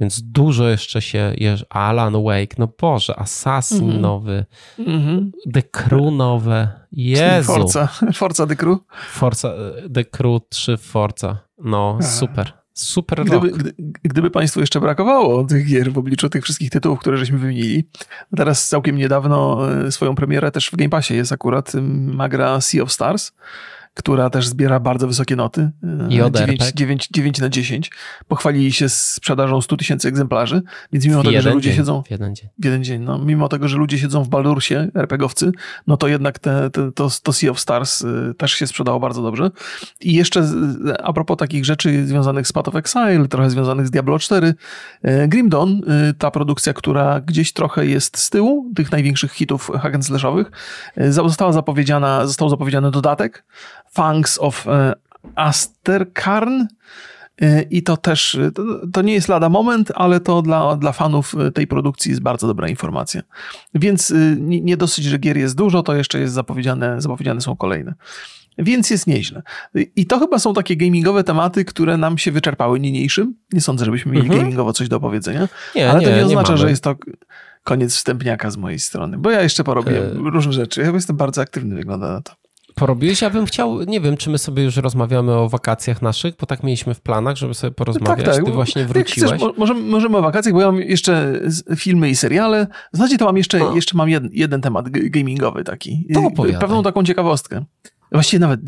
Więc dużo jeszcze się. Alan Wake, no Boże, Assassin mm -hmm. nowy, mm -hmm. The Crew nowe. Jezu. Forza, Forza The Crew. Forza The Crew 3 Forza. No, Aha. super. Super gdyby, gdy, gdyby Państwu jeszcze brakowało tych gier w obliczu tych wszystkich tytułów, które żeśmy wymienili, teraz całkiem niedawno e, swoją premierę też w Game Passie jest akurat magra Sea of Stars która też zbiera bardzo wysokie noty. JR, 9, tak? 9, 9 na 10. Pochwalili się sprzedażą 100 tysięcy egzemplarzy, więc mimo w tego, że ludzie dzień, siedzą... W jeden dzień. W jeden dzień. No, mimo tego, że ludzie siedzą w Baldursie, RPGowcy, no to jednak te, te, to, to Sea of Stars y, też się sprzedało bardzo dobrze. I jeszcze a propos takich rzeczy związanych z Path of Exile, trochę związanych z Diablo 4, y, Grim Dawn, y, ta produkcja, która gdzieś trochę jest z tyłu tych największych hitów hack and slashowych, została zapowiedziana, został zapowiedziany dodatek Fangs of e, Asterkarn. E, I to też, to, to, nie jest lada moment, ale to dla, dla fanów e, tej produkcji jest bardzo dobra informacja. Więc nie, nie dosyć, że gier jest dużo, to jeszcze jest zapowiedziane, zapowiedziane są kolejne. Więc jest nieźle. I to chyba są takie gamingowe tematy, które nam się wyczerpały niniejszym. Nie sądzę, żebyśmy mieli mhm. gamingowo coś do powiedzenia. Nie, ale nie, to nie oznacza, nie że jest to koniec wstępniaka z mojej strony, bo ja jeszcze porobię e... różne rzeczy. Ja jestem bardzo aktywny, wygląda na to porobiłeś. Ja bym chciał, nie wiem, czy my sobie już rozmawiamy o wakacjach naszych, bo tak mieliśmy w planach, żeby sobie porozmawiać. Tak, tak. Ty właśnie wróciłeś. Chcesz, możemy, możemy o wakacjach, bo ja mam jeszcze filmy i seriale. Znacie, to mam jeszcze, jeszcze mam jeden, jeden temat gamingowy taki. To opowiadaj. Pewną taką ciekawostkę. Właściwie nawet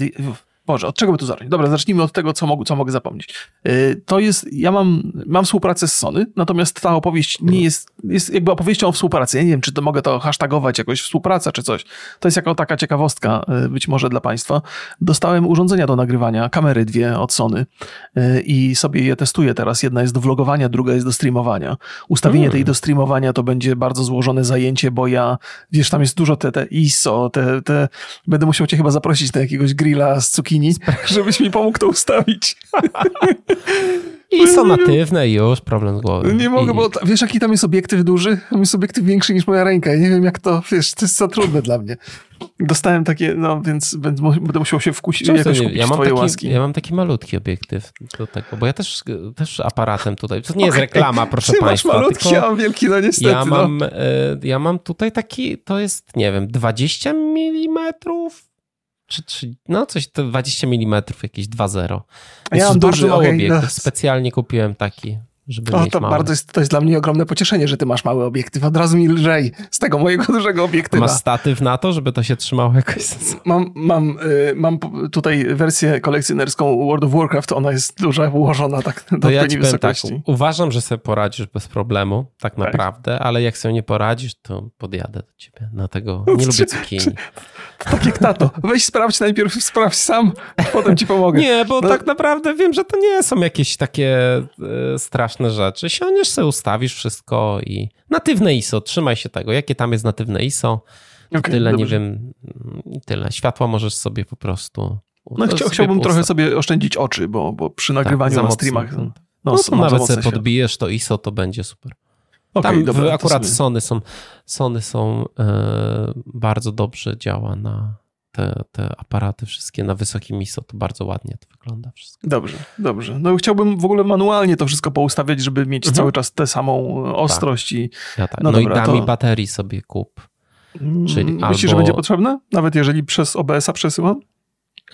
Boże, od czego by tu zacząć? Dobra, zacznijmy od tego, co, mogę, co mogę zapomnieć. Y, to jest, ja mam, mam współpracę z Sony, natomiast ta opowieść nie jest, jest jakby opowieścią o współpracy. Ja nie wiem, czy to mogę to hashtagować jakoś współpraca, czy coś. To jest jako taka ciekawostka y, być może dla Państwa. Dostałem urządzenia do nagrywania, kamery dwie od Sony y, i sobie je testuję teraz. Jedna jest do vlogowania, druga jest do streamowania. Ustawienie hmm. tej do streamowania to będzie bardzo złożone zajęcie, bo ja, wiesz, tam jest dużo te, te ISO, te, te, będę musiał Cię chyba zaprosić na jakiegoś grilla z cukinii bikini, żebyś mi pomógł to ustawić. I są natywne już, problem z głowy. Nie mogę, I... bo wiesz jaki tam jest obiektyw duży? Tam jest obiektyw większy niż moja ręka. Ja nie wiem jak to, wiesz, to jest za trudne dla mnie. Dostałem takie, no więc będę musiał się wkusić, jakoś kupić ja mam taki, łaski. Ja mam taki malutki obiektyw bo ja też, też aparatem tutaj, to nie jest reklama, proszę Ty państwa. masz malutki, ja mam wielki, no niestety. Ja mam, no. ja mam tutaj taki, to jest, nie wiem, 20 milimetrów? Czy, czy, no coś, to 20 mm, jakieś 2.0. A ja mam duży mały okay, obiektyw. no. Specjalnie kupiłem taki, żeby O, to mały. bardzo jest, to jest dla mnie ogromne pocieszenie, że ty masz mały obiektyw. Od razu mi lżej z tego mojego dużego obiektywa. Masz statyw na to, żeby to się trzymało jakoś? Mam, mam, y, mam tutaj wersję kolekcjonerską World of Warcraft, ona jest duża, ułożona tak do To ja ci tak, wysokości. uważam, że sobie poradzisz bez problemu, tak naprawdę, ale jak sobie nie poradzisz, to podjadę do ciebie. Dlatego nie lubię cukinii. Tak jak tato, weź sprawdź najpierw, sprawdź sam, potem ci pomogę. Nie, bo No. tak naprawdę wiem, że to nie są jakieś takie e, straszne rzeczy. Siądziesz sobie, ustawisz wszystko i natywne ISO, trzymaj się tego. Jakie tam jest natywne ISO? Okej, tyle, nie dobrze. wiem, i tyle. Światła możesz sobie po prostu... No chcia, chciałbym trochę sobie oszczędzić oczy, bo, bo przy nagrywaniu za na streamach... No, No, no, to nawet sobie podbijesz to ISO, to będzie super. Okej, Tam dobra, akurat sobie- Sony są, Sony są e, bardzo dobrze działa na te, te aparaty wszystkie na wysokim ISO, to bardzo ładnie to wygląda wszystko. Dobrze, dobrze. No chciałbym w ogóle manualnie to wszystko poustawiać, żeby mieć Mhm. cały czas tę samą e, ostrość i Ja tak. No No, dobra, i dami to- baterii sobie kup. Czyli Mm, Myślisz, że albo- będzie potrzebne? Nawet jeżeli przez OBS-a przesyłam?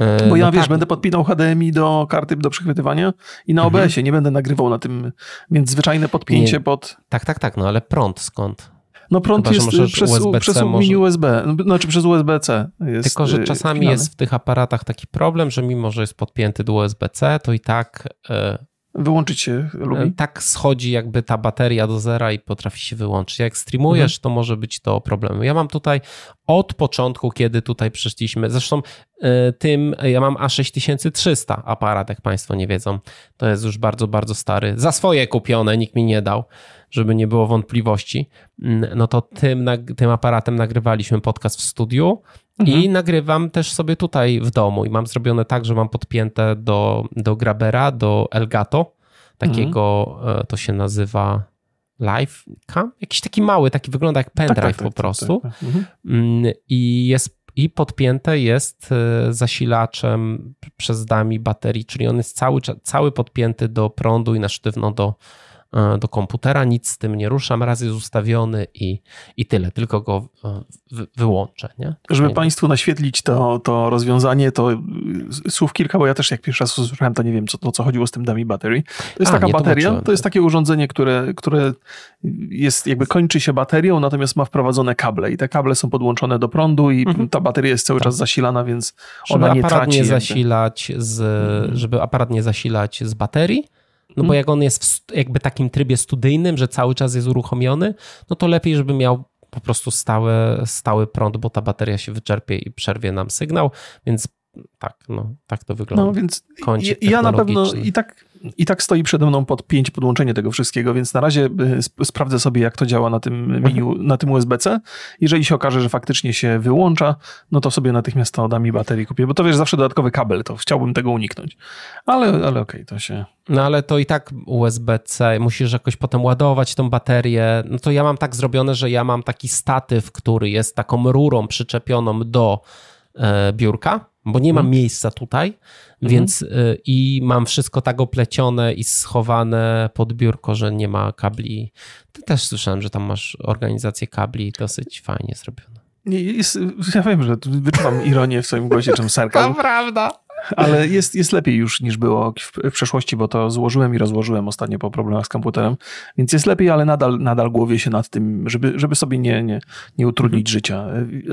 E, Bo ja, no wiesz, tak, będę podpinał HDMI do karty do przechwytywania i na Mhm. OBS-ie nie będę nagrywał na tym, więc zwyczajne podpięcie Nie. pod... Tak, tak, tak, no ale prąd skąd? No prąd Chyba, jest możesz przez, USB-C przez może- mini USB, znaczy przez USB-C Tylko, że y, czasami wpinany. jest w tych aparatach taki problem, że mimo, że jest podpięty do USB-C, to i tak e, Wyłączyć się lubi. tak schodzi jakby ta bateria do zera i potrafi się wyłączyć. Jak streamujesz, Mhm. to może być to problem. Ja mam tutaj od początku, kiedy tutaj przyszliśmy, zresztą e, tym, ja mam A6300 aparat, jak Państwo nie wiedzą. To jest już bardzo, bardzo stary. Za swoje kupione, nikt mi nie dał, żeby nie było wątpliwości. Mm, No to tym, tym aparatem nagrywaliśmy podcast w studiu. I Mhm. nagrywam też sobie tutaj w domu i mam zrobione tak, że mam podpięte do, do Grabera, do Elgato, takiego, Mhm. e, to się nazywa Live Cam, jakiś taki mały, taki wygląda jak pendrive po prostu tak, tak. Mhm. Mm, i jest i podpięte jest e, zasilaczem przez dami baterii, czyli on jest cały, cały podpięty do prądu i na sztywno do, do komputera, nic z tym nie ruszam, raz jest ustawiony i, i tyle, tylko go e, wy, wyłączę. Nie? Żeby Nie- Państwu naświetlić to, to rozwiązanie, to y, słów kilka, bo ja też jak pierwszy raz usłyszałem, to nie wiem, co, o co chodziło z tym dummy battery. To jest A, taka bateria, to jest takie urządzenie, które, które jest jakby kończy się baterią, natomiast ma wprowadzone kable i te kable są podłączone do prądu i Mhm. ta bateria jest cały Tak. czas zasilana, więc żeby ona nie aparat traci. nie zasilać z, Mhm. żeby aparat nie zasilać z baterii, no bo Mhm. jak on jest w jakby takim trybie studyjnym, że cały czas jest uruchomiony, no to lepiej, żeby miał po prostu stały, stały prąd, bo ta bateria się wyczerpie i przerwie nam sygnał, więc tak, no, tak to wygląda. No więc ja, na pewno i tak, i tak stoi przede mną pod 5 podłączenie tego wszystkiego, więc na razie y, sp- sprawdzę sobie, jak to działa na tym menu, na tym USB-C. Jeżeli się okaże, że faktycznie się wyłącza, no to sobie natychmiast to dam i baterii kupię, bo to wiesz, zawsze dodatkowy kabel, to chciałbym tego uniknąć. Ale, ale okej, to się... No ale to i tak USB-C, musisz jakoś potem ładować tą baterię. No to ja mam tak zrobione, że ja mam taki statyw, który jest taką rurą przyczepioną do e, biurka, bo nie mam miejsca tutaj, więc e, i mam wszystko tak oplecione i schowane pod biurko, że nie ma kabli. Ty też słyszałem, że tam masz organizację kabli dosyć fajnie zrobione. Nie, Jest, ja wiem, że wyczuwam ironię w swoim głosie, czym sarkazm, prawda. Ale jest, jest lepiej już niż było w, w przeszłości, bo to złożyłem i rozłożyłem ostatnio po problemach z komputerem, więc jest lepiej, ale nadal, nadal głowię się nad tym, żeby, żeby sobie nie, nie, nie utrudnić życia,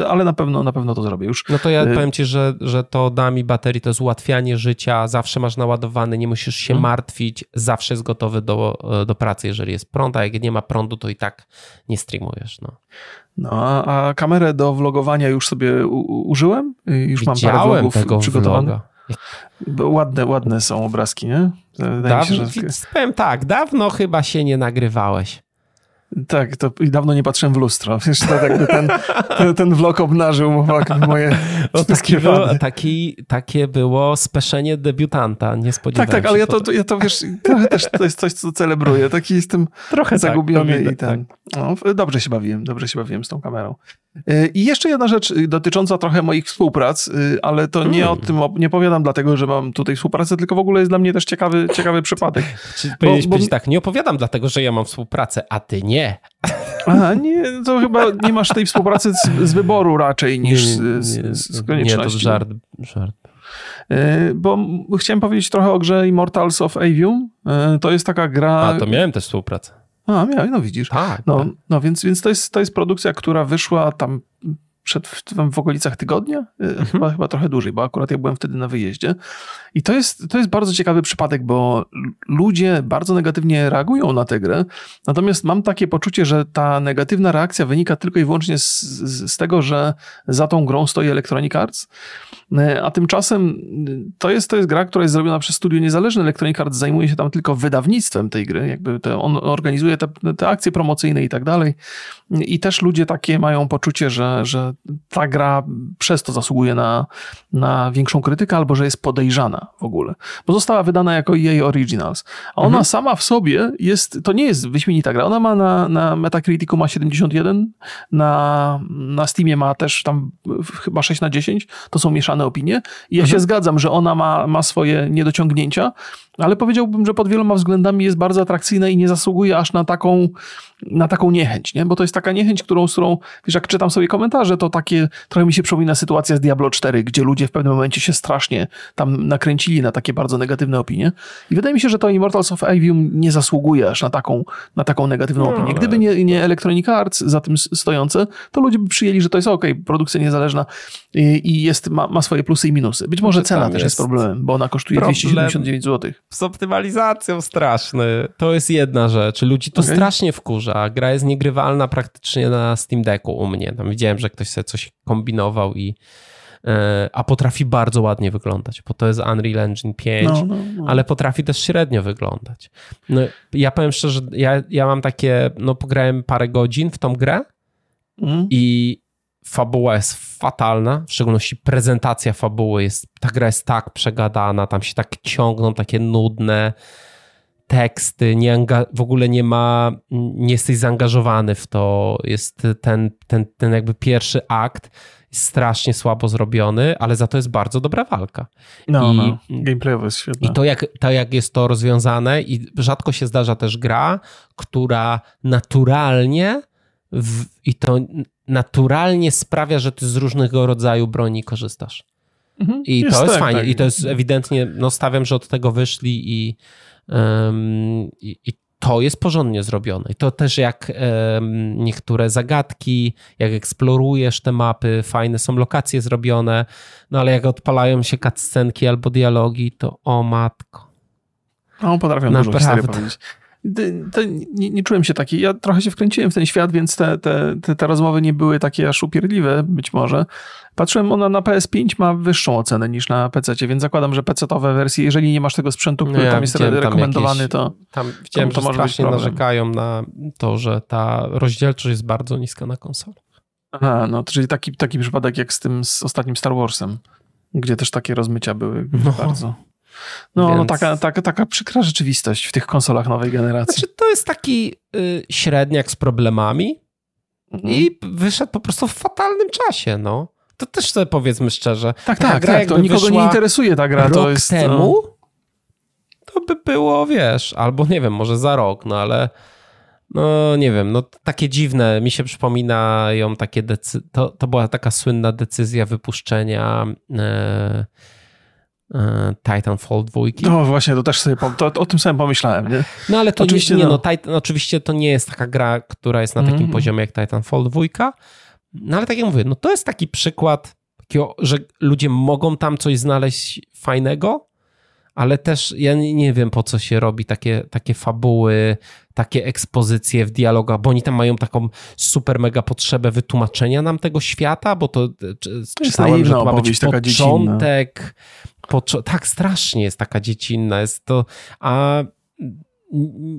ale na pewno, na pewno to zrobię już. No to ja Y- powiem ci, że, że to da mi baterii, to jest ułatwianie życia, zawsze masz naładowany, nie musisz się Mhm. martwić, zawsze jest gotowy do, do pracy, jeżeli jest prąd, a jak nie ma prądu, to i tak nie streamujesz. No. No, a, kamerę do vlogowania już sobie użyłem? Już mam parę Widziałem vlogów tego przygotowanych. vloga. Ładne, ładne są obrazki, nie? Wydaje mi się, Dawno, że... powiem tak, dawno chyba się nie nagrywałeś. Tak, to dawno nie patrzyłem w lustro. Wiesz, to jakby ten, ten, vlog obnażył moje no, taki było, taki, Takie było speszenie debiutanta, nie spodziewałem Tak, tak, ale ja to, ja to, wiesz, trochę też to jest coś, co celebruję. Taki jestem trochę tak, zagubiony tak, i ten. Tak. No, dobrze się bawiłem, dobrze się bawiłem z tą kamerą. Y, I jeszcze jedna rzecz y, dotycząca trochę moich współprac, y, ale to nie hmm. o tym nie powiadam dlatego, że mam tutaj współpracę, tylko w ogóle jest dla mnie też ciekawy, ciekawy przypadek. Czyli bo, powiedzieć tak, nie opowiadam dlatego, że ja mam współpracę, a ty nie. Aha, nie, to chyba nie masz tej współpracy z, z wyboru raczej niż nie, nie, z, z, konieczności. Nie, to żart. żart. Bo chciałem powiedzieć trochę o grze Immortals of Avium. To jest taka gra... A, to miałem też współpracę. A, miałeś, no widzisz. Tak. No, tak. no więc, więc to, jest, to jest produkcja, która wyszła tam przed, w, w okolicach tygodnia, y, mhm. chyba, chyba trochę dłużej, bo akurat ja byłem wtedy na wyjeździe. I to jest, to jest bardzo ciekawy przypadek, bo ludzie bardzo negatywnie reagują na tę grę, natomiast mam takie poczucie, że ta negatywna reakcja wynika tylko i wyłącznie z, z, z tego, że za tą grą stoi Electronic Arts, a tymczasem y, to jest, to jest gra, która jest zrobiona przez studio niezależne. Electronic Arts zajmuje się tam tylko wydawnictwem tej gry, jakby te, on organizuje te, te akcje promocyjne i tak dalej. I też ludzie takie mają poczucie, że, że ta gra przez to zasługuje na, na większą krytykę, albo że jest podejrzana w ogóle. Bo została wydana jako EA Originals. A ona mhm. sama w sobie jest, to nie jest wyśmienita gra. Ona ma na, na Metacriticu ma 71, na, na Steamie ma też tam chyba 6 na 10. To są mieszane opinie. I ja mhm. się zgadzam, że ona ma, ma swoje niedociągnięcia, ale powiedziałbym, że pod wieloma względami jest bardzo atrakcyjna i nie zasługuje aż na taką, na taką niechęć, nie? Bo to jest taka niechęć, którą, z którą, wiesz, jak czytam sobie komentarze, to takie, trochę mi się przypomina sytuacja z Diablo 4, gdzie ludzie w pewnym momencie się strasznie tam nakręcili na takie bardzo negatywne opinie. I wydaje mi się, że to Immortals of Avium nie zasługuje aż na taką, na taką negatywną no, opinię. Gdyby nie, nie Electronic Arts za tym stojące, to ludzie by przyjęli, że to jest ok, produkcja niezależna i, i jest, ma, ma swoje plusy i minusy. Być może cena też jest, jest problemem, bo ona kosztuje problem. 279 zł z optymalizacją straszny. To jest jedna rzecz. Ludzi to okay. strasznie wkurza. Gra jest niegrywalna praktycznie na Steam Decku u mnie. Tam widziałem, że ktoś sobie coś kombinował i e, a potrafi bardzo ładnie wyglądać, bo to jest Unreal Engine 5, no, no, no. ale potrafi też średnio wyglądać. No, ja powiem szczerze, ja, ja mam takie, no pograłem parę godzin w tą grę mm. i fabuła jest fatalna, w szczególności prezentacja fabuły jest, ta gra jest tak przegadana, tam się tak ciągną takie nudne teksty, nie w ogóle nie ma, nie jesteś zaangażowany w to, jest ten, ten, ten jakby pierwszy akt strasznie słabo zrobiony, ale za to jest bardzo dobra walka. No, I, no. gameplayowo jest świetne. I to jak, to jak jest to rozwiązane i rzadko się zdarza też gra, która naturalnie w, i to naturalnie sprawia, że ty z różnego rodzaju broni korzystasz. Mhm. I jest to jest tak, fajnie. Tak. I to jest ewidentnie, no stawiam, że od tego wyszli i, um, i, i, to jest porządnie zrobione. I to też jak um, niektóre zagadki, jak eksplorujesz te mapy, fajne są lokacje zrobione, no ale jak odpalają się cutscenki albo dialogi, to o matko. No, potrafią Naprawdę. dużo historii powiedzieć to nie, nie, czułem się taki. Ja trochę się wkręciłem w ten świat, więc te, te, te, te rozmowy nie były takie aż upierdliwe, być może. Patrzyłem, ona na PS5 ma wyższą ocenę niż na PC, więc zakładam, że PC-owe wersje, jeżeli nie masz tego sprzętu, który no tam jest rekomendowany, tam jakieś, to. Tam widziałem, to, że strasznie narzekają na to, że ta rozdzielczość jest bardzo niska na konsoli. Aha, no czyli taki, taki przypadek jak z tym z ostatnim Star Warsem, gdzie też takie rozmycia były no. bardzo. No, no Więc... no taka, taka, taka przykra rzeczywistość w tych konsolach nowej generacji. Znaczy, to jest taki y, średniak z problemami mhm. i wyszedł po prostu w fatalnym czasie, no. To też sobie powiedzmy szczerze. Tak, tak, gra, tak. To nikogo nie interesuje ta gra. Rok to jest, temu to by było, wiesz, albo nie wiem, może za rok, no ale no nie wiem, no takie dziwne, mi się przypominają takie decyzje, to, to była taka słynna decyzja wypuszczenia E, Titanfall 2. No właśnie, to też sobie to, o tym samym pomyślałem, nie? No ale to oczywiście, nie, nie no, no Titan, oczywiście to nie jest taka gra, która jest na takim mm. poziomie jak Titanfall 2. No ale tak jak mówię, no to jest taki przykład, takiego, że ludzie mogą tam coś znaleźć fajnego, ale też ja nie, wiem po co się robi takie, takie fabuły, takie ekspozycje w dialogach, bo oni tam mają taką super mega potrzebę wytłumaczenia nam tego świata, bo to, to czytałem, że to ma być początek, tak strasznie jest taka dziecinna, jest to, a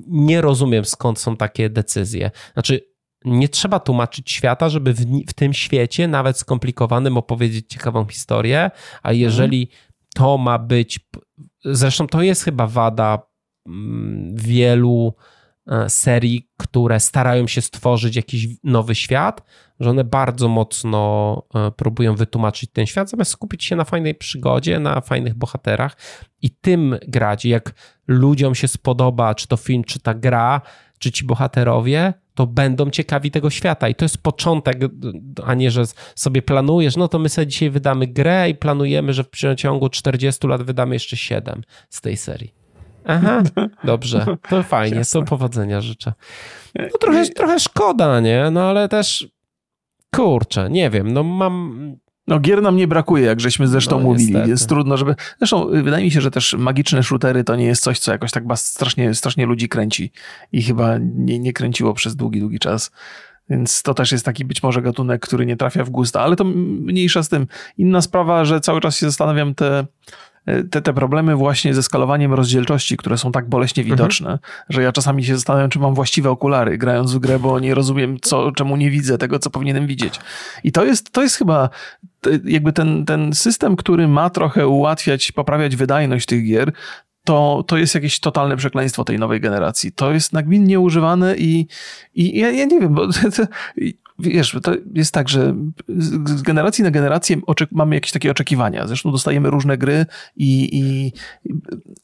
nie rozumiem skąd są takie decyzje. Znaczy, nie trzeba tłumaczyć świata, żeby w, w tym świecie, nawet skomplikowanym, opowiedzieć ciekawą historię, a jeżeli to ma być. Zresztą to jest chyba wada mm, wielu serii, które starają się stworzyć jakiś nowy świat, że one bardzo mocno e, próbują wytłumaczyć ten świat, zamiast skupić się na fajnej przygodzie, na fajnych bohaterach i tym grać. Jak ludziom się spodoba, czy to film, czy ta gra, czy ci bohaterowie, to będą ciekawi tego świata. I to jest początek, a nie, że sobie planujesz, no to my sobie dzisiaj wydamy grę i planujemy, że w przeciągu 40 lat wydamy jeszcze 7 z tej serii. Aha, dobrze, to fajnie, to powodzenia życzę. No trochę, trochę szkoda, nie? No ale też kurczę, nie wiem, no mam no gier nam nie brakuje, jak żeśmy zresztą no, mówili. Niestety. Jest trudno, żeby... Zresztą y, wydaje mi się, że też magiczne shootery to nie jest coś, co jakoś tak strasznie, strasznie ludzi kręci. I chyba nie, nie kręciło przez długi, długi czas. Więc to też jest taki być może gatunek, który nie trafia w gusta, ale to mniejsza z tym. Inna sprawa, że cały czas się zastanawiam te te, te problemy właśnie ze skalowaniem rozdzielczości, które są tak boleśnie mhm. widoczne, mhm. że ja czasami się zastanawiam, czy mam właściwe okulary grając w grę, bo nie rozumiem, co, czemu nie widzę tego, co powinienem widzieć. I to jest, to jest chyba jakby ten, ten system, który ma trochę ułatwiać, poprawiać wydajność tych gier, to, to jest jakieś totalne przekleństwo tej nowej generacji. To jest nagminnie używane i, i ja, ja nie wiem, bo wiesz, to jest tak, że z generacji na generację mamy jakieś takie oczekiwania. Zresztą dostajemy różne gry i, i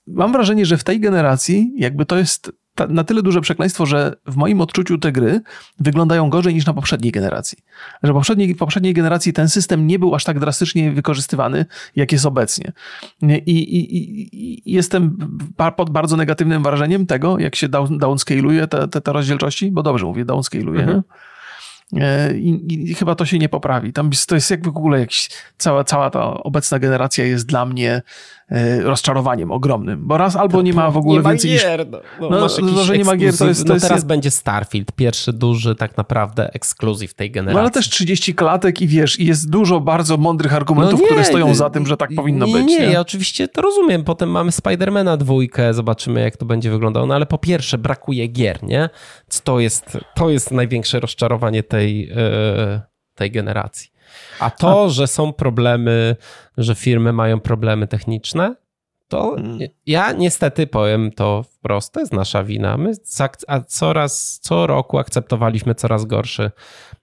mam wrażenie, że w tej generacji jakby to jest na tyle duże przekleństwo, że w moim odczuciu te gry wyglądają gorzej niż na poprzedniej generacji. Że w poprzedniej, poprzedniej generacji ten system nie był aż tak drastycznie wykorzystywany, jak jest obecnie. I, i, i jestem pod bardzo negatywnym wrażeniem tego, jak się down, downscaluje te, te, te rozdzielczości, bo dobrze mówię, downscaluje. Mhm. E, I, I, chyba to się nie poprawi. Tam to jest jakby w ogóle jakiś, cała, cała ta obecna generacja jest dla mnie rozczarowaniem ogromnym, bo raz albo nie ma w ogóle nie więcej gier, niż... No, no, no że nie ma gier, to jest... To no teraz będzie Starfield, pierwszy duży tak naprawdę ekskluzyw tej generacji. No ale też 30 klatek i wiesz, i jest dużo bardzo mądrych argumentów, no nie, które stoją za tym, że tak powinno nie, być. Nie, nie, ja oczywiście to rozumiem. Potem mamy Spidermana dwójkę, zobaczymy jak to będzie wyglądało, no ale po pierwsze brakuje gier, nie? To jest, to jest największe rozczarowanie tej, yy, tej generacji. A to, A... że są problemy, że firmy mają problemy techniczne, to hmm. ja niestety powiem to wprost, to jest nasza wina. My coraz, co roku akceptowaliśmy coraz gorszy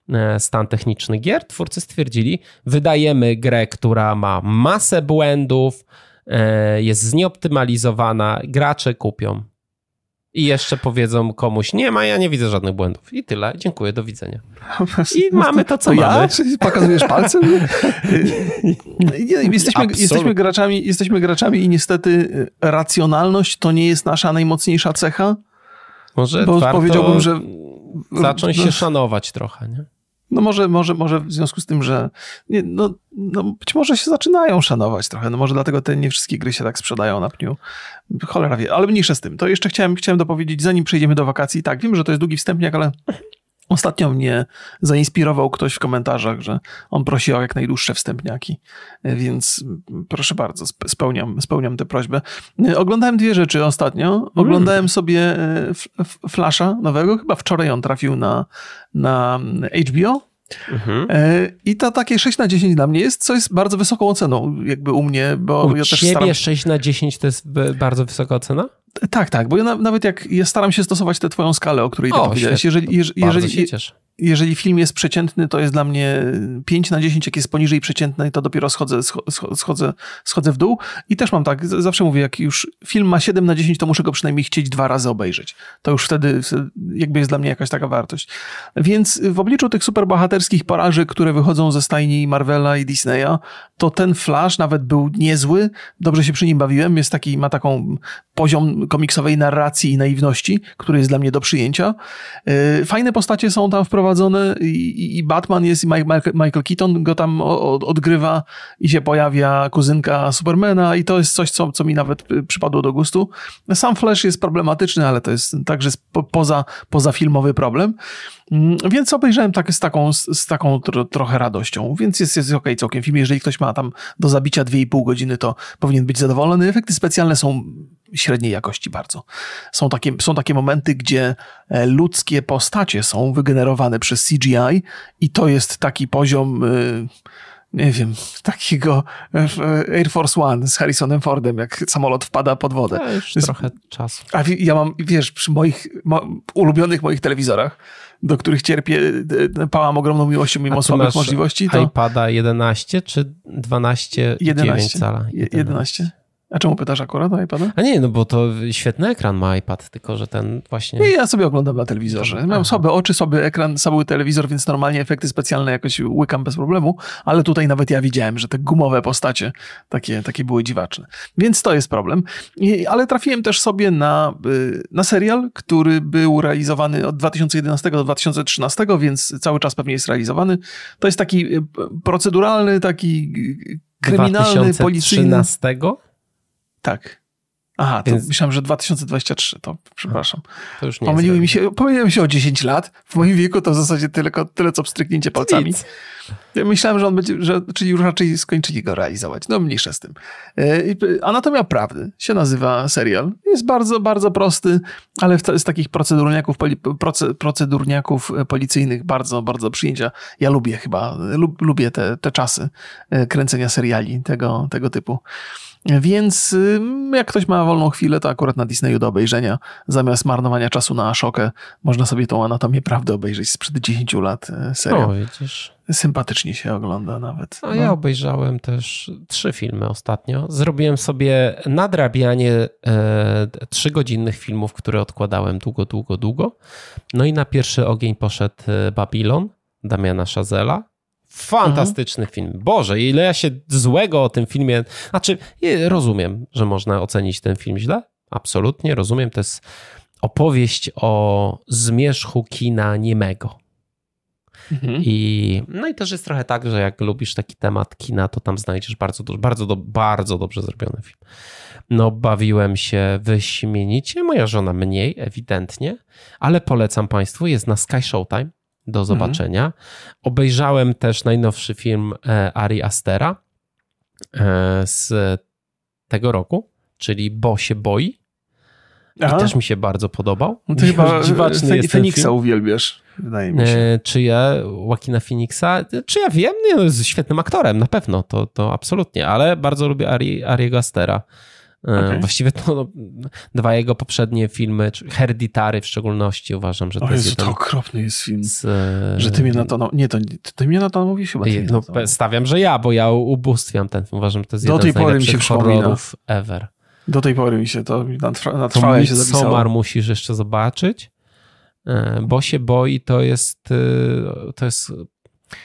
e, stan techniczny gier. Twórcy stwierdzili, wydajemy grę, która ma masę błędów, e, jest znieoptymalizowana, gracze kupią. I jeszcze powiedzą komuś, nie ma, ja nie widzę żadnych błędów. I tyle, dziękuję, do widzenia. I mamy to, co to mamy. Ja? Czy pokazujesz palcem? jesteśmy, jesteśmy, graczami, jesteśmy graczami i niestety y, racjonalność to nie jest nasza najmocniejsza cecha. Może Bo powiedziałbym, że... Zacząć się szanować trochę, nie? No może, może, może w związku z tym, że nie, no, no być może się zaczynają szanować trochę, no może dlatego te nie wszystkie gry się tak sprzedają na pniu. Cholera wie, ale mniejsze z tym. To jeszcze chciałem, chciałem dopowiedzieć, zanim przejdziemy do wakacji, tak, wiem, że to jest długi wstępniak, ale Ostatnio mnie zainspirował ktoś w komentarzach, że on prosi o jak najdłuższe wstępniaki, więc proszę bardzo, spełniam, spełniam tę prośbę. Oglądałem dwie rzeczy ostatnio. Oglądałem mm. sobie e, Flasha nowego, chyba wczoraj on trafił na, na HBO. Mhm. E, I to takie 6 na 10 dla mnie jest, co jest bardzo wysoką oceną jakby u mnie, bo u ja też staram... 6 na 10 to jest bardzo wysoka ocena? Tak, tak, bo ja nawet jak ja staram się stosować tę twoją skalę, o której o, ty powiedziałeś. Jeżeli, jeżeli, jeżeli, jeżeli film jest przeciętny, to jest dla mnie 5 na 10, jak jest poniżej przeciętnej, to dopiero schodzę, schodzę, schodzę w dół. I też mam tak, zawsze mówię, jak już film ma 7 na 10, to muszę go przynajmniej chcieć dwa razy obejrzeć. To już wtedy jakby jest dla mnie jakaś taka wartość. Więc w obliczu tych superbohaterskich porażek, które wychodzą ze stajni Marvela i Disneya, to ten Flash nawet był niezły, dobrze się przy nim bawiłem, jest taki, ma taką poziom komiksowej narracji i naiwności, który jest dla mnie do przyjęcia. Y, fajne postacie są tam wprowadzone prowadzone i, Batman jest i Michael Keaton go tam odgrywa i się pojawia kuzynka Supermana i to jest coś, co, co mi nawet y, przypadło do gustu. Sam Flash jest problematyczny, ale to jest także poza, pozafilmowy problem. Mm, więc obejrzałem tak, z taką, z taką tro, trochę radością, więc jest, jest ok całkiem film. Jeżeli ktoś ma tam do zabicia 2,5 godziny, to powinien być zadowolony. Efekty specjalne są średniej jakości bardzo. Są takie, są takie momenty, gdzie e, ludzkie postacie są wygenerowane przez CGI i to jest taki poziom... Y, nie wiem, takiego Air Force One z Harrisonem Fordem, jak samolot wpada pod wodę. To już trochę czasu. A ja mam, wiesz, przy moich mo, ulubionych moich telewizorach, do których cierpię, pałam ogromną miłością mimo słabych możliwości. To... iPada 11 czy 12 11 cala? 11. 11. A czemu pytasz akurat o iPada? A nie, no bo to świetny ekran ma iPad, tylko że ten właśnie... Nie, ja sobie oglądam na telewizorze. Mam słabe oczy, słaby ekran, słaby telewizor, więc normalnie efekty specjalne jakoś łykam bez problemu, ale tutaj nawet ja widziałem, że te gumowe postacie takie, takie były dziwaczne. Więc to jest problem. I, ale trafiłem też sobie na, y, na serial, który był realizowany od 2011 do 2013, więc cały czas pewnie jest realizowany. To jest taki y, proceduralny, taki y, kryminalny, 2013? policyjny... Tak. Aha, to Więc... myślałem, że 2023, to przepraszam. To już nie Pomyliły mi się, pomyliłem się o 10 lat. W moim wieku to w zasadzie tyle, tyle co pstryknięcie palcami. Nic. Myślałem, że on będzie, że, czyli już raczej skończyli go realizować. No mniejsze z tym. E, Anatomia Prawdy się nazywa serial. Jest bardzo, bardzo prosty, ale z takich procedurniaków, procedurniaków policyjnych bardzo, bardzo przyjęcia. Ja lubię chyba, lubię te, te czasy e, kręcenia seriali tego, tego typu. Więc jak ktoś ma wolną chwilę, to akurat na Disneyu do obejrzenia, zamiast marnowania czasu na Ashokę, można sobie tą Anatomię Prawdy obejrzeć sprzed 10 lat e, serial. O, widzisz. Sympatycznie się ogląda nawet. No, no. ja obejrzałem też trzy filmy ostatnio. Zrobiłem sobie nadrabianie e, trzygodzinnych filmów, które odkładałem długo, długo, długo. No i na pierwszy ogień poszedł e, Babylon Damiana Szazela. Fantastyczny mhm. film. Boże, ile ja się złego o tym filmie. Znaczy, rozumiem, że można ocenić ten film źle. Absolutnie rozumiem. To jest opowieść o zmierzchu kina niemego. Mhm. I, no i też jest trochę tak, że jak lubisz taki temat kina, to tam znajdziesz bardzo, bardzo, bardzo dobrze zrobiony film. No, bawiłem się wyśmienicie, moja żona mniej, ewidentnie, ale polecam Państwu, jest na Sky Showtime do mhm. zobaczenia. Mhm. Obejrzałem też najnowszy film e, Ari Astera e, z tego roku, czyli Bo się boi. Aha. I też mi się bardzo podobał. No to chyba dziwaczny Fe- jest Feniksa uwielbiasz, wydaje mi się. E, czy ja, Joaquina Phoenixa, czy ja wiem? Nie, no, jest świetnym aktorem, na pewno, to, to absolutnie, ale bardzo lubię Ari, Ariego Astera. E, okay. Właściwie to no, dwa jego poprzednie filmy, Hereditary w szczególności, uważam, że to o Jezu, jest to okropny jest film. Z, że ty mnie na to, no, nie, to ty mnie na to mówisz chyba. No, stawiam, że ja, bo ja ubóstwiam ten film. Uważam, że to jest Do jeden tej z pory mi się horrorów ever. Do tej pory mi się to na, trwa, na trwałe się zapisało. Somar musisz jeszcze zobaczyć, e, bo się boi, to jest, e, to jest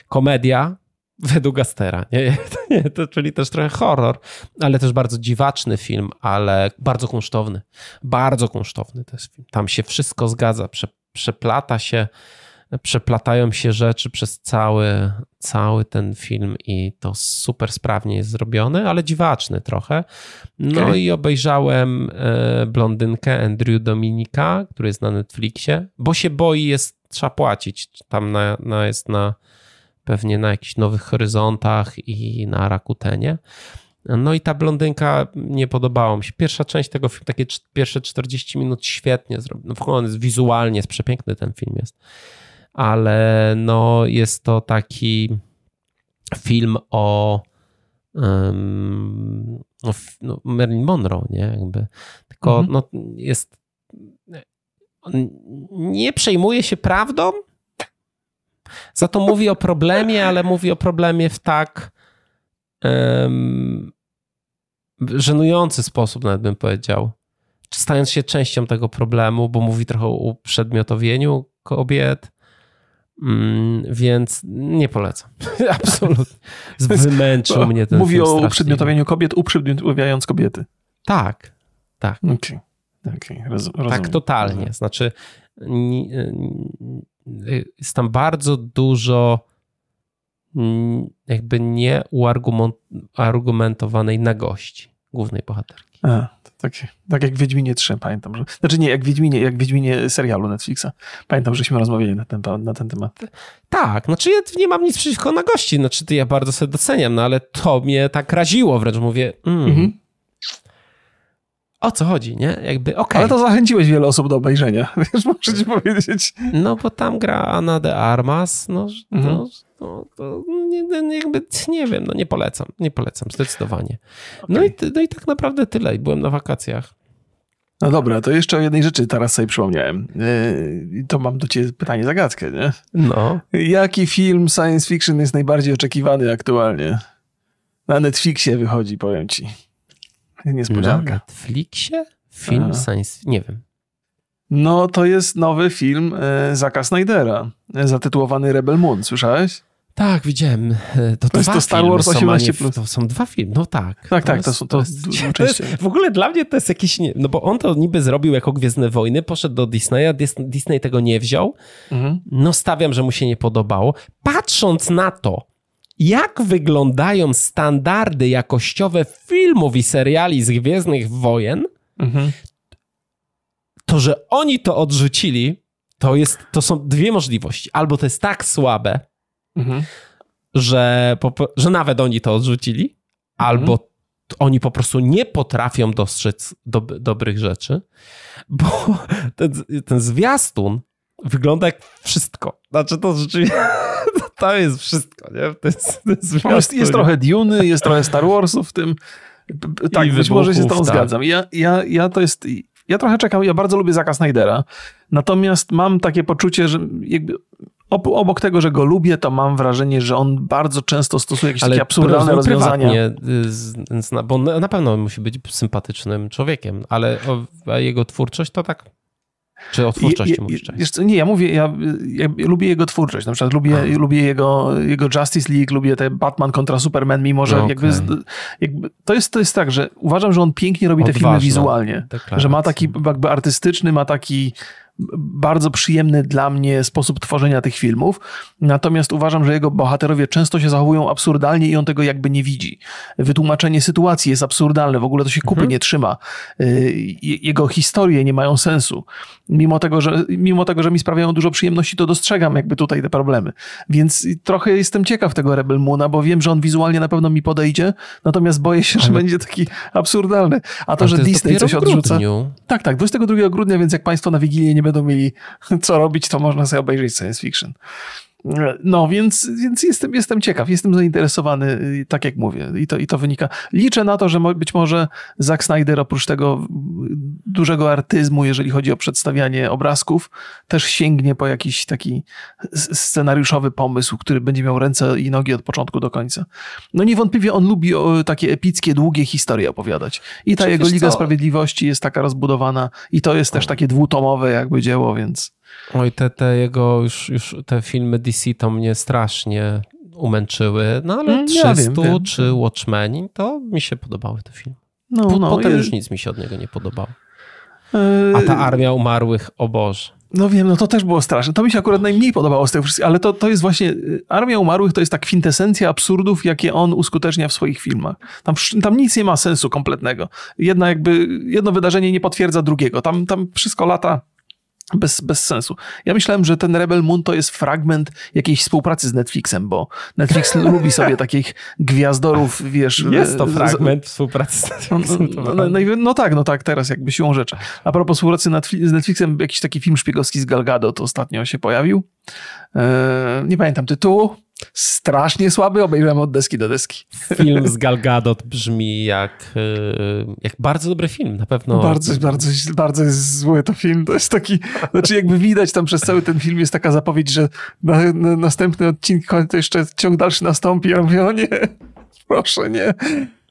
komedia, według Astera. Nie, nie, to, czyli też trochę horror, ale też bardzo dziwaczny film, ale bardzo kunsztowny. Bardzo kunsztowny to jest film. Tam się wszystko zgadza, prze, przeplata się, przeplatają się rzeczy przez cały, cały ten film i to super sprawnie jest zrobione, ale dziwaczny trochę. No okay. i obejrzałem e, blondynkę Andrew Dominika, który jest na Netflixie, bo się boi, jest, trzeba płacić. Tam na, na jest na pewnie na jakichś nowych horyzontach i na Rakutenie. No i ta blondynka nie podobała mi się. Pierwsza część tego filmu, takie pierwsze 40 minut świetnie zrobione. No w ogóle on jest wizualnie, jest przepiękny ten film jest. Ale no jest to taki film o um, no, Marilyn Monroe, nie? Jakby. Tylko mhm. no, jest nie przejmuje się prawdą, za to mówi o problemie, ale mówi o problemie w tak um, żenujący sposób, nawet bym powiedział. Stając się częścią tego problemu, bo mówi trochę o uprzedmiotowieniu kobiet, mm, więc nie polecam. Absolutnie. Wymęczył mnie ten Mówi o uprzedmiotowieniu kobiet, uprzedmiotowiając kobiety. Tak, tak. Okay. Okay, roz, tak, totalnie. Znaczy, jest tam bardzo dużo mm, jakby nieuargumentowanej nagości głównej bohaterki. A, tak, tak jak w Wiedźminie 3, pamiętam. Że, znaczy nie, jak w Wiedźminie, jak w Wiedźminie serialu Netflixa. Pamiętam, żeśmy rozmawiali na ten, na ten temat. Tak, znaczy ja nie mam nic przeciwko nagości, znaczy to ja bardzo sobie doceniam, no ale to mnie tak raziło, wręcz mówię, mm, mhm. O co chodzi, nie? Jakby, okej. Okay. Ale to zachęciłeś wiele osób do obejrzenia, wiesz, muszę ci powiedzieć. No, bo tam gra Ana de Armas, no, mhm. no, no to nie, jakby, nie wiem, no nie polecam, nie polecam, zdecydowanie. Okay. No, i, no i tak naprawdę tyle, byłem na wakacjach. No dobra, to jeszcze o jednej rzeczy teraz sobie przypomniałem. Yy, to mam do ciebie pytanie, zagadkę, nie? No. Jaki film science fiction jest najbardziej oczekiwany aktualnie? Na Netflixie wychodzi, powiem ci. Niespodzianka. Na Netflixie? Film A. science... Nie wiem. No, to jest nowy film e, Zaka Snydera, e, zatytułowany Rebel Moon. Słyszałeś? Tak, widziałem. E, to, to jest to Star Wars 18+. Plus. To są dwa filmy, no tak. Tak, tak, to, są to, to jest, W ogóle dla mnie to jest jakieś, nie, no bo on to niby zrobił jako Gwiezdne Wojny, poszedł do Disneya, Disney tego nie wziął. Mhm. No stawiam, że mu się nie podobało. Patrząc na to, jak wyglądają standardy jakościowe filmów i seriali z Gwiezdnych Wojen, mhm. to, że oni to odrzucili, to, jest, to są dwie możliwości. Albo to jest tak słabe, mhm. że, że nawet oni to odrzucili, mhm. albo oni po prostu nie potrafią dostrzec do, dobrych rzeczy, bo ten, ten zwiastun wygląda jak wszystko. Znaczy to rzeczywiście to jest wszystko, nie? To jest, to jest, jest, jest trochę Duny, jest trochę Star Warsów w tym. Tak, I być może się z tą tak. zgadzam. Ja, ja, ja to jest... Ja trochę czekam, ja bardzo lubię Zaka Snydera, natomiast mam takie poczucie, że jakby obok tego, że go lubię, to mam wrażenie, że on bardzo często stosuje jakieś Ale takie absurdalne rozwiązania. Y, bo na pewno musi być sympatycznym człowiekiem, ale jego twórczość to tak czy o twórczości je, mówisz? Wiesz co, nie, ja mówię, ja, ja, lubię jego twórczość. Na przykład lubię, lubię jego, jego Justice League, lubię te Batman kontra Superman, mimo że no, okay. jakby, jakby, to, jest, to jest tak, że uważam, że on pięknie robi Odważna te filmy wizualnie. Że ma taki jakby artystyczny, ma taki bardzo przyjemny dla mnie sposób tworzenia tych filmów. Natomiast uważam, że jego bohaterowie często się zachowują absurdalnie i on tego jakby nie widzi. Wytłumaczenie sytuacji jest absurdalne, w ogóle to się kupy mhm. nie trzyma. Y, jego historie nie mają sensu. Mimo tego, że, mimo tego, że mi sprawiają dużo przyjemności, to dostrzegam jakby tutaj te problemy. Więc trochę jestem ciekaw tego Rebel Moona, bo wiem, że on wizualnie na pewno mi podejdzie, natomiast boję się, że Ale... będzie taki absurdalny. A to, że to Disney coś odrzuca. Tak, tak, 22 grudnia, więc jak Państwo na Wigilię nie będą mieli co robić, to można sobie obejrzeć science fiction. No, więc, więc jestem, jestem ciekaw, jestem zainteresowany, tak jak mówię, i to, i to wynika. Liczę na to, że być może Zack Snyder oprócz tego dużego artyzmu, jeżeli chodzi o przedstawianie obrazków, też sięgnie po jakiś taki scenariuszowy pomysł, który będzie miał ręce i nogi od początku do końca. No niewątpliwie on lubi takie epickie, długie historie opowiadać. I ta Czy jego Liga co? Sprawiedliwości jest taka rozbudowana i to jest też takie dwutomowe jakby dzieło, więc... Oj, te, te jego już, już te filmy DC to mnie strasznie umęczyły, no ale mm, 300 wiem, czy Watchmen, to mi się podobały te filmy. No, no, Potem już nic mi się od niego nie podobało. Yy, A ta Armia Umarłych, o Boże. No wiem, no to też było straszne. To mi się akurat najmniej podobało z tego wszystkiego, ale to, to jest właśnie, y, Armia Umarłych to jest tak kwintesencja absurdów, jakie on uskutecznia w swoich filmach. Tam, tam nic nie ma sensu kompletnego. Jedna jakby, jedno wydarzenie nie potwierdza drugiego. Tam, tam wszystko lata bez, bez sensu. Ja myślałem, że ten Rebel Moon to jest fragment jakiejś współpracy z Netflixem, bo Netflix lubi sobie takich gwiazdorów, wiesz... Jest to fragment z, współpracy z Netflixem. No, no, no, no, tak, no tak, teraz jakby siłą rzeczy. A propos współpracy z Netflixem, jakiś taki film szpiegowski z Galgado to ostatnio się pojawił. Eee, nie pamiętam tytułu. Strasznie słaby, obejrzałem od deski do deski. Film z Gal Gadot brzmi jak, e, jak bardzo dobry film, na pewno. Bardzo, bardzo, bardzo jest zły to film. To jest taki, znaczy jakby widać tam przez cały ten film jest taka zapowiedź, że na, na następny odcinek to jeszcze ciąg dalszy nastąpi. Ja mówię, o nie, proszę nie.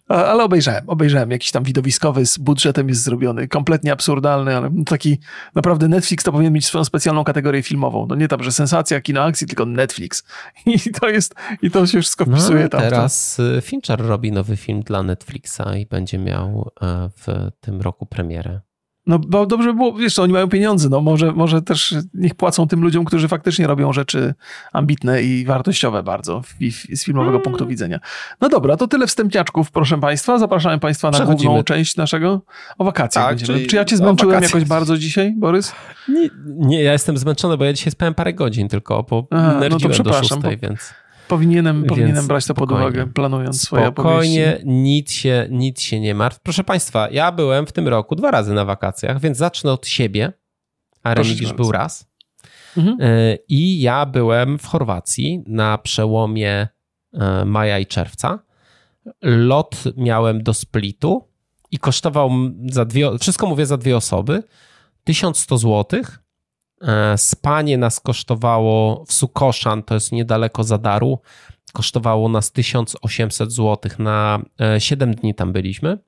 Ale obejrzałem, obejrzałem. Jakiś tam widowiskowy z budżetem jest zrobiony, kompletnie absurdalny, ale taki naprawdę Netflix to powinien mieć swoją specjalną kategorię filmową. No nie tam, że sensacja, kino akcji, tylko Netflix. I to jest, i to się wszystko wpisuje no, tam. Teraz y, Fincher robi nowy film dla Netflixa i będzie miał e, w tym roku premierę. No bo dobrze było, wiesz, oni mają pieniądze, no może, może też niech płacą tym ludziom, którzy faktycznie robią rzeczy ambitne i wartościowe bardzo z filmowego hmm. punktu widzenia. No dobra, to tyle wstępniaczków, proszę Państwa. Zapraszamy Państwa na główną część naszego o wakacjach. Tak, czyli... Czy ja Cię zmęczyłem jakoś bardzo dzisiaj, Borys? Nie, nie, ja jestem zmęczony, bo ja dzisiaj spałem parę godzin tylko, bo Aha, no to przepraszam, do szóstej, bo... więc... Powinienem, powinienem brać to pod uwagę, planując swoje Spokojnie, nic się, nic się nie martw. Proszę Państwa, ja byłem w tym roku dwa razy na wakacjach, więc zacznę od siebie, a Remigiusz był raz. Mhm. E, I ja byłem w Chorwacji na przełomie e, maja i czerwca. Lot miałem do Splitu i kosztował za dwie, wszystko mówię za dwie osoby, 1100 zł. E, spanie nas kosztowało w Sukoszan, to jest niedaleko Zadaru, kosztowało nas 1800 zł. Na 7 dni tam byliśmy.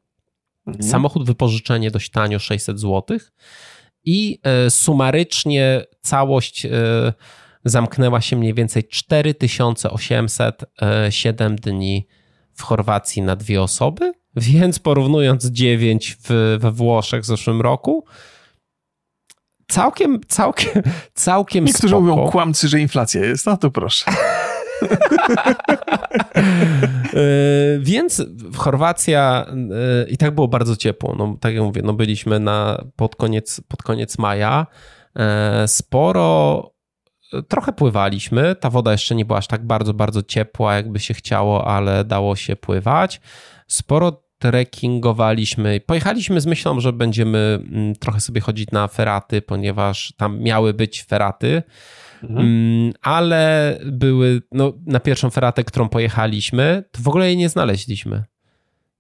Mhm. Samochód wypożyczenie dość tanio 600 zł. I sumarycznie całość zamknęła się mniej więcej 4800 7 dni w Chorwacji na dwie osoby, więc porównując 9 w, we Włoszech w zeszłym roku, całkiem, całkiem, całkiem Niektórzy spoko. mówią kłamcy, że inflacja jest, no to proszę. E, więc Chorwacja e, i tak było bardzo ciepło. No, tak jak mówię, no byliśmy na, pod, koniec, pod koniec maja. E, sporo trochę pływaliśmy. Ta woda jeszcze nie była aż tak bardzo, bardzo ciepła, jakby się chciało, ale dało się pływać. Sporo trekkingowaliśmy. Pojechaliśmy z myślą, że będziemy mm, trochę sobie chodzić na feraty, ponieważ tam miały być feraty. Mhm. Mm, ale były, no, na pierwszą feratę, którą pojechaliśmy, to w ogóle jej nie znaleźliśmy.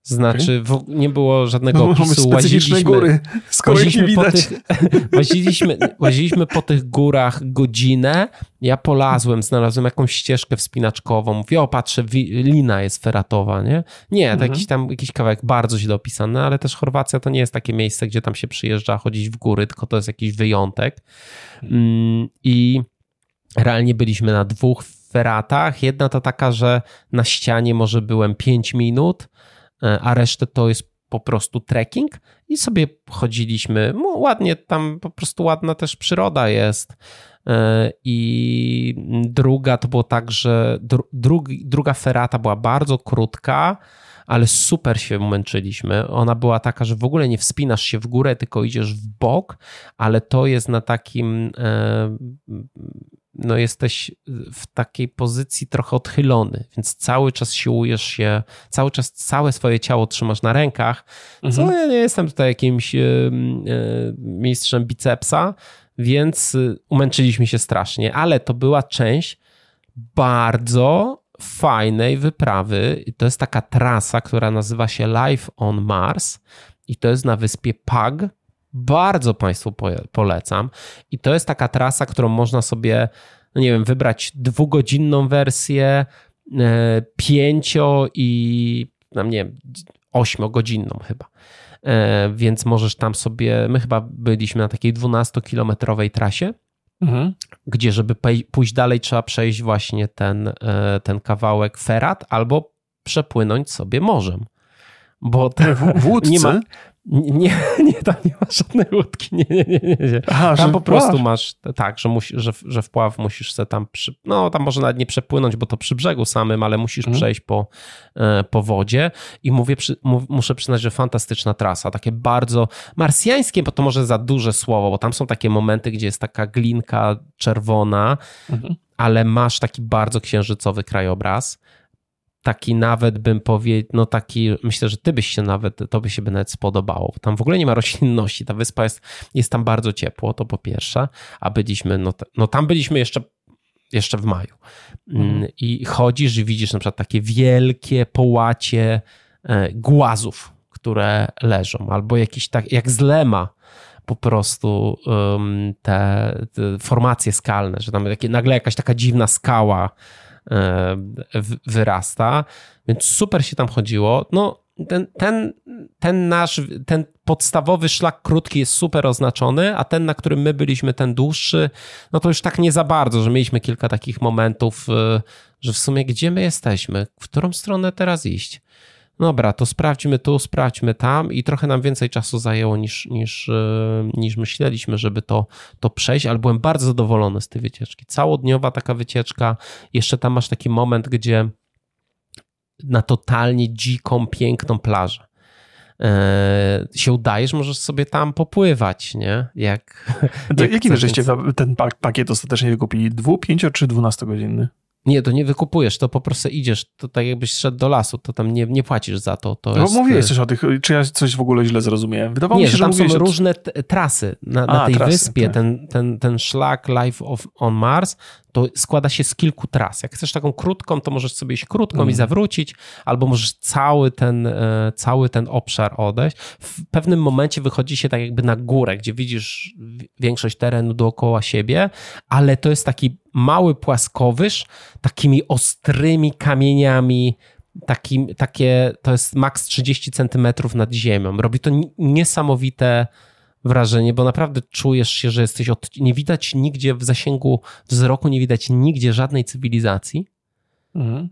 Znaczy, nie było żadnego no, opisu. Łaziliśmy, góry, skoro łaziliśmy, po tych, łaziliśmy, łaziliśmy po tych górach godzinę. Ja polazłem, znalazłem jakąś ścieżkę wspinaczkową. Mówię, o patrzę, lina jest feratowa, nie? Nie, to mhm. jakiś tam jakiś kawałek bardzo źle opisany, ale też Chorwacja to nie jest takie miejsce, gdzie tam się przyjeżdża chodzić w góry, tylko to jest jakiś wyjątek. Mm, I realnie byliśmy na dwóch feratach. Jedna to taka, że na ścianie może byłem 5 minut, a resztę to jest po prostu trekking i sobie chodziliśmy. No, ładnie, tam po prostu ładna też przyroda jest. E, I druga to było tak, że dru, druga ferata była bardzo krótka, ale super się męczyliśmy. Ona była taka, że w ogóle nie wspinasz się w górę, tylko idziesz w bok, ale to jest na takim e, no jesteś w takiej pozycji trochę odchylony, więc cały czas siłujesz się, cały czas całe swoje ciało trzymasz na rękach, mhm. co ja nie jestem tutaj jakimś e, mistrzem bicepsa, więc e, umęczyliśmy się strasznie, ale to była część bardzo fajnej wyprawy. To jest taka trasa, która nazywa się Life on Mars i to jest na wyspie Pag bardzo Państwu polecam. I to jest taka trasa, którą można sobie, no nie wiem, wybrać dwugodzinną wersję, e, pięcio i no nie wiem, ośmiogodzinną chyba. E, więc możesz tam sobie, my chyba byliśmy na takiej 12-kilometrowej trasie, mhm. gdzie żeby pójść dalej trzeba przejść właśnie ten, e, ten kawałek ferat albo przepłynąć sobie morzem. Bo w, w nie ma, nie, nie, tam nie ma żadnej łódki. Nie, nie, nie. nie. Aha, tam po prostu masz tak, że, musi, że, że wpław musisz se tam, przy, no tam może nawet nie przepłynąć, bo to przy brzegu samym, ale musisz mhm. przejść po, e, po wodzie i mówię, przy, muszę przyznać, że fantastyczna trasa, takie bardzo marsjańskie, bo to może za duże słowo, bo tam są takie momenty, gdzie jest taka glinka czerwona, mhm. ale masz taki bardzo księżycowy krajobraz taki nawet bym powiedział, no taki, myślę, że ty byś się nawet, to by się by nawet spodobało. Tam w ogóle nie ma roślinności, ta wyspa jest, jest tam bardzo ciepło, to po pierwsze, a byliśmy, no, no tam byliśmy jeszcze jeszcze w maju. Mhm. I chodzisz i widzisz na przykład takie wielkie połacie e, głazów, które leżą, albo jakiś tak, jak z Lema, po prostu um, te, te, formacje skalne, że tam nagle jakaś taka dziwna skała wyrasta, więc super się tam chodziło. No, ten, ten, ten nasz, ten podstawowy szlak krótki jest super oznaczony, a ten, na którym my byliśmy, ten dłuższy, no to już tak nie za bardzo, że mieliśmy kilka takich momentów, e, że w sumie gdzie my jesteśmy, w którą stronę teraz iść. Dobra, to sprawdźmy tu, sprawdźmy tam i trochę nam więcej czasu zajęło niż, niż, e, niż myśleliśmy, żeby to, to przejść, ale byłem bardzo zadowolony z tej wycieczki. Całodniowa taka wycieczka, jeszcze tam masz taki moment, gdzie na totalnie dziką, piękną plażę e, się udajesz, możesz sobie tam popływać, nie? Jak, to jak jaki żeście ten pakiet ostatecznie wykupili? Dwu, pięcio czy dwunastogodzinny? Nie, to nie wykupujesz, to po prostu idziesz, to tak jakbyś szedł do lasu, to tam nie, nie płacisz za to. to no, jest, mówiłeś coś o tych, czy ja coś w ogóle źle zrozumiałem? Wydawało nie, mi się, że tam są różne trasy. Na, na A, tej trasy, wyspie tak. ten, ten, ten szlak Life of, on Mars to składa się z kilku tras. Jak chcesz taką krótką, to możesz sobie iść krótką Mhm. i zawrócić, albo możesz cały ten, e, cały ten obszar odejść. W pewnym momencie wychodzi się tak jakby na górę, gdzie widzisz większość terenu dookoła siebie, ale to jest taki mały płaskowyż, takimi ostrymi kamieniami, takim, takie, to jest maks 30 centymetrów nad ziemią. Robi to ni- niesamowite wrażenie, bo naprawdę czujesz się, że jesteś od... Nie widać nigdzie w zasięgu wzroku, nie widać nigdzie żadnej cywilizacji. Mhm.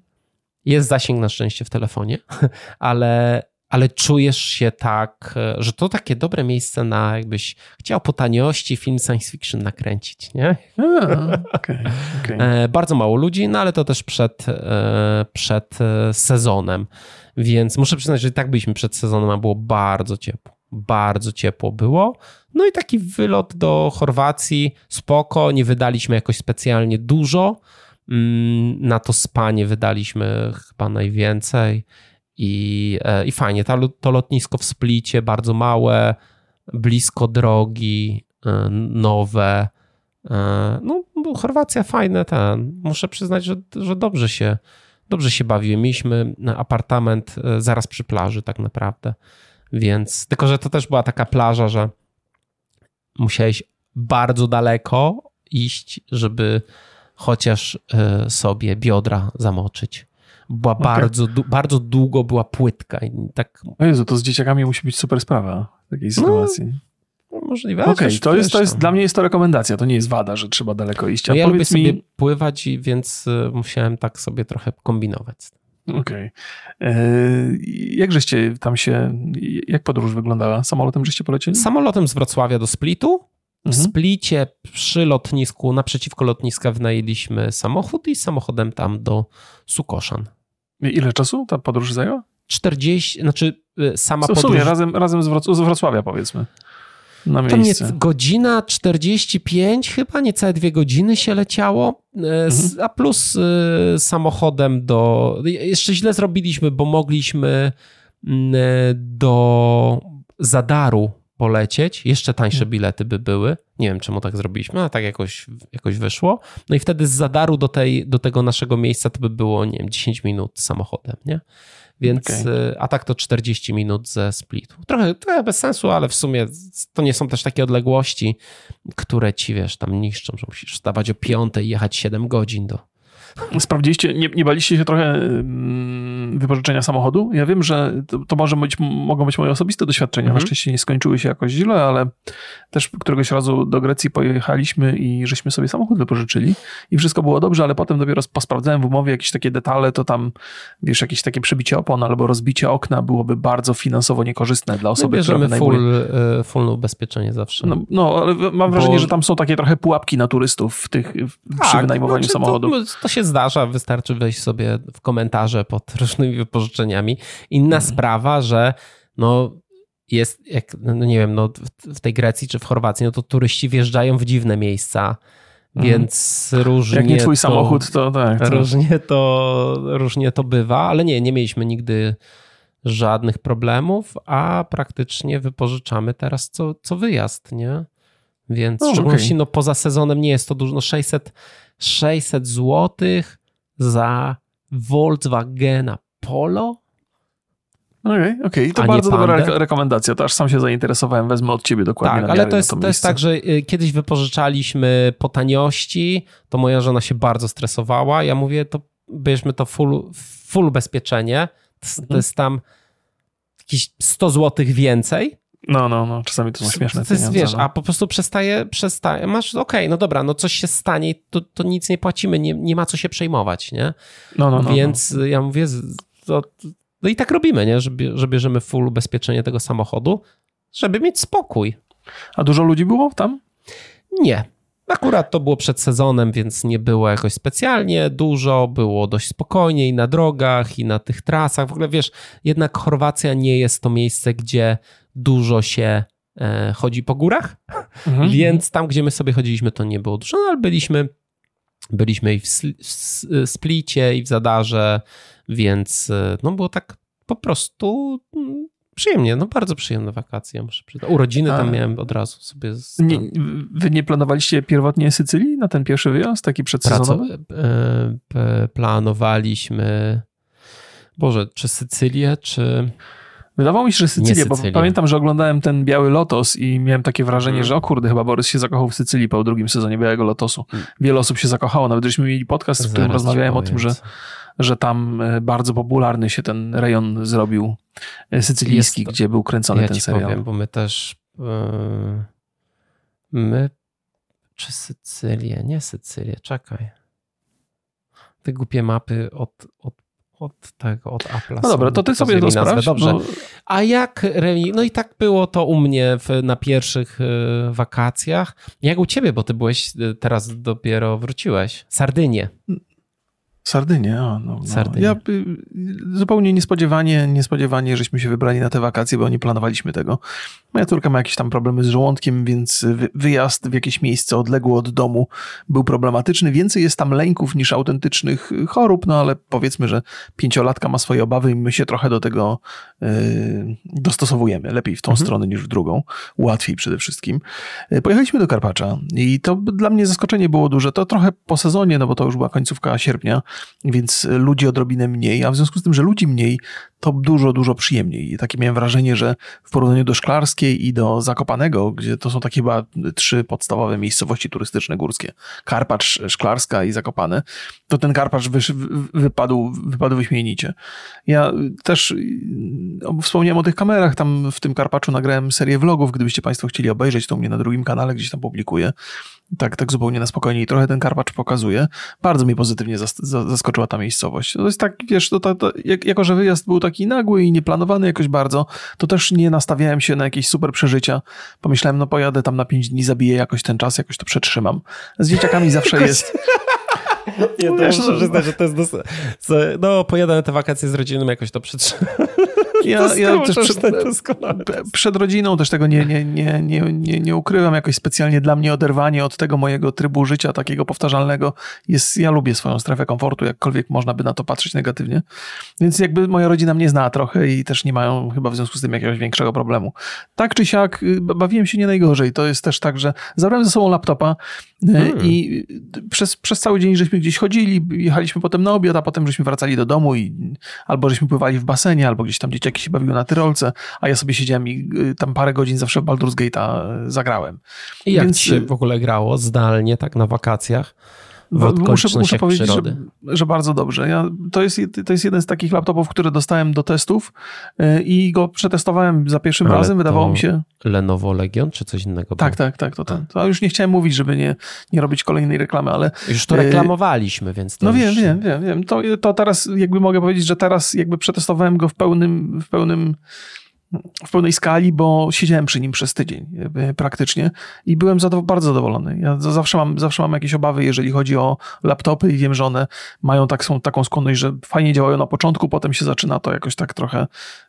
Jest zasięg na szczęście w telefonie, ale, ale czujesz się tak, że to takie dobre miejsce na jakbyś chciał po taniości film science fiction nakręcić, nie? A, Okej, okej. E, bardzo mało ludzi, no ale to też przed, e, przed e, sezonem, więc muszę przyznać, że i tak byliśmy przed sezonem, a było bardzo ciepło. Bardzo ciepło było. No i taki wylot do Chorwacji, spoko, nie wydaliśmy jakoś specjalnie dużo. Mm, Na to spanie wydaliśmy chyba najwięcej i, e, i fajnie. Ta, to lotnisko w Splicie bardzo małe, blisko drogi, e, nowe. E, No, Chorwacja fajne ten. Muszę przyznać, że, że dobrze się dobrze się bawiłem. Mieliśmy apartament zaraz przy plaży tak naprawdę. Więc tylko, że to też była taka plaża, że musiałeś bardzo daleko iść, żeby chociaż e, sobie biodra zamoczyć. Była Okej. bardzo, bardzo długo była płytka i tak O Jezu, to z dzieciakami musi być super sprawa w takiej sytuacji. możliwe. Okej, chociaż to, jest, to jest, dla mnie jest to rekomendacja, to nie jest wada, że trzeba daleko iść. A No ja lubię powiedz sobie mi, pływać, i więc y, musiałem tak sobie trochę kombinować. Okej, E, jak żeście tam się, jak podróż wyglądała? Samolotem żeście polecieli? Samolotem z Wrocławia do Splitu. W Mhm. Splicie przy lotnisku, naprzeciwko lotniska wynajęliśmy samochód i samochodem tam do Sukoszan. Ile czasu ta podróż zajęła? 40, znaczy y, sama w podróż... sumie, razem, razem z Wrocławia powiedzmy. Na miejsce. jest godzina 45, chyba niecałe dwie godziny się leciało, e, Mhm. a plus e, samochodem do. Jeszcze źle zrobiliśmy, bo mogliśmy mm, e, do Zadaru polecieć. Jeszcze tańsze Mhm. bilety by były. Nie wiem, czemu tak zrobiliśmy, ale tak jakoś, jakoś wyszło. No i wtedy z Zadaru do, tej, do tego naszego miejsca to by było, nie wiem, 10 minut samochodem, nie? Więc, e, a tak to 40 minut ze Splitu. Trochę, trochę bez sensu, ale w sumie to nie są też takie odległości, które ci, wiesz, tam niszczą, że musisz wstawać o 5 i jechać 7 godzin do... Sprawdziliście, nie, nie baliście się trochę mm, wypożyczenia samochodu? Ja wiem, że to, to może być, mogą być moje osobiste doświadczenia. Mhm. Na szczęście nie skończyły się jakoś źle, ale też któregoś razu do Grecji pojechaliśmy i żeśmy sobie samochód wypożyczyli i wszystko było dobrze, ale potem dopiero posprawdzałem w umowie jakieś takie detale, to tam, wiesz, jakieś takie przebicie opon albo rozbicie okna byłoby bardzo finansowo niekorzystne dla osoby, która bierzemy wynajmuje. full, e, full ubezpieczenie zawsze. No, no, ale mam Bo- wrażenie, że tam są takie trochę pułapki na turystów w tych, w, przy wynajmowaniu znaczy, samochodu. To, to się zdarza, wystarczy wejść sobie w komentarze pod różnymi wypożyczeniami. Inna Mhm. sprawa, że no jest, jak, no nie wiem, no w, tej Grecji czy w Chorwacji, no to turyści wjeżdżają w dziwne miejsca, Mhm. więc różnie Jak nie twój to, samochód, to tak. To... Różnie to, różnie to bywa, ale nie, nie mieliśmy nigdy żadnych problemów, a praktycznie wypożyczamy teraz co, co wyjazd, nie? Więc w szczególności okej. no, poza sezonem nie jest to dużo, no 600, 600 złotych za Volkswagena Polo? Okej, okej. To A nie bardzo dobra re- rekomendacja. To aż sam się zainteresowałem, wezmę od ciebie dokładnie Tak, na ale to jest, to jest miejsce. tak, że y, kiedyś wypożyczaliśmy po taniości, to moja żona się bardzo stresowała. Ja mówię, to bierzmy to full, full ubezpieczenie. To, jest- to Mhm. jest tam jakieś 100 zł więcej. No, no, no. Czasami to są śmieszne to jest, wiesz, no. a po prostu przestaje, przestaje. Masz, okej, no dobra, no coś się stanie, to, to nic nie płacimy, nie, nie ma co się przejmować, nie? no, no, no, Więc ja mówię, to, no i tak robimy, nie? Że, że bierzemy full ubezpieczenie tego samochodu, żeby mieć spokój. no. A dużo ludzi było tam? Nie. Akurat to było przed sezonem, więc nie było jakoś specjalnie dużo, było dość spokojnie i na drogach, i na tych trasach. W ogóle wiesz, jednak Chorwacja nie jest to miejsce, gdzie dużo się e, chodzi po górach, Mhm. więc tam, gdzie my sobie chodziliśmy, to nie było dużo, no, ale byliśmy Byliśmy i w Splicie, i w Zadarze, więc no było tak po prostu mm, przyjemnie, no bardzo przyjemne wakacje, muszę przyznać. Urodziny tam A, miałem od razu sobie. Z, nie, wy nie planowaliście pierwotnie Sycylii na ten pierwszy wyjazd, taki przedsezonowy? e, planowaliśmy, Boże, czy Sycylię, czy... Wydawało mi się, że Sycylię, bo pamiętam, że oglądałem ten Biały Lotos i miałem takie wrażenie, hmm. że o kurde, chyba Borys się zakochał w Sycylii po drugim sezonie Białego Lotosu. Hmm. Wiele osób się zakochało, nawet żeśmy mieli podcast, w którym rozmawiałem o tym, że że tam e, bardzo popularny się ten rejon zrobił e, sycylijski, to, gdzie był kręcony ja ten serial. Powiem, bo my też yy, my czy Sycylię? Nie Sycylię, czekaj. Te głupie mapy od, od, od tego, od Apple'a. No dobra, to ty sobie to sprawdź. Dobrze. No. A jak, no i tak było to u mnie w, na pierwszych wakacjach. Jak u ciebie, bo ty byłeś, teraz dopiero wróciłeś. Sardynie. Sardynie, o, no, no. Sardynie. Ja y, zupełnie niespodziewanie, niespodziewanie, żeśmy się wybrali na te wakacje, bo nie planowaliśmy tego. Moja córka ma jakieś tam problemy z żołądkiem, więc wyjazd w jakieś miejsce odległe od domu był problematyczny. Więcej jest tam lęków niż autentycznych chorób, no ale powiedzmy, że pięciolatka ma swoje obawy i my się trochę do tego yy, dostosowujemy. Lepiej w tą mhm. stronę niż w drugą. Łatwiej przede wszystkim. Y, pojechaliśmy do Karpacza i to dla mnie zaskoczenie było duże. To trochę po sezonie, no bo to już była końcówka sierpnia więc ludzi odrobinę mniej, a w związku z tym, że ludzi mniej, to dużo, dużo przyjemniej. I takie miałem wrażenie, że w porównaniu do Szklarskiej i do Zakopanego, gdzie to są takie chyba trzy podstawowe miejscowości turystyczne górskie, Karpacz, Szklarska i Zakopane, to ten Karpacz wy, wypadł, wypadł wyśmienicie. Ja też no, wspomniałem o tych kamerach, tam w tym Karpaczu nagrałem serię vlogów, gdybyście Państwo chcieli obejrzeć, to u mnie na drugim kanale gdzieś tam publikuję. Tak, tak zupełnie na spokojnie i trochę ten Karpacz pokazuje. Bardzo mnie pozytywnie zaskoczyła ta miejscowość. To jest tak, wiesz, to, to, to, jako że wyjazd był taki nagły i nieplanowany jakoś bardzo, to też nie nastawiałem się na jakieś super przeżycia. Pomyślałem, no pojadę tam na pięć dni, zabiję jakoś ten czas, jakoś to przetrzymam. Z dzieciakami zawsze jest... Nie, to muszę no. przyznać, że to jest... Dos... No, pojadę na te wakacje z rodziną, jakoś to przetrzymam. Ja, ja też przed, przed, rodziną też tego nie, nie, nie, nie, nie, nie ukrywam jakoś specjalnie. Dla mnie oderwanie od tego mojego trybu życia takiego powtarzalnego jest, ja lubię swoją strefę komfortu, jakkolwiek można by na to patrzeć negatywnie. Więc jakby moja rodzina mnie zna trochę i też nie mają chyba w związku z tym jakiegoś większego problemu. Tak czy siak y, bawiłem się nie najgorzej. To jest też tak, że zabrałem ze sobą laptopa y, hmm. i przez, przez cały dzień żeśmy gdzieś chodzili, jechaliśmy potem na obiad, a potem żeśmy wracali do domu i albo żeśmy pływali w basenie, albo gdzieś tam dzieciaki dzieciaki się bawiły na tyrolce, a ja sobie siedziałem i y, tam parę godzin zawsze Baldur's Gate'a y, zagrałem. I jak Więc... ci się w ogóle grało zdalnie, tak na wakacjach? Muszę, muszę powiedzieć, że, że, bardzo dobrze. Ja, to, jest, to jest jeden z takich laptopów, które dostałem do testów y, i go przetestowałem za pierwszym Ale razem. Wydawało mi się. Lenovo Legion czy coś innego? Tak, tak, tak. To, ten. to już nie chciałem mówić, żeby nie, nie robić kolejnej reklamy, ale. Już to reklamowaliśmy, więc. no już... wiem, wiem, wiem, wiem. To, to teraz jakby mogę powiedzieć, że teraz jakby przetestowałem go w pełnym, w pełnym w pełnej skali, bo siedziałem przy nim przez tydzień praktycznie i byłem zadow bardzo zadowolony. Ja zawsze mam, zawsze mam jakieś obawy, jeżeli chodzi o laptopy i wiem, że one mają tak, są, taką skłonność, że fajnie działają na początku, potem się zaczyna to jakoś tak trochę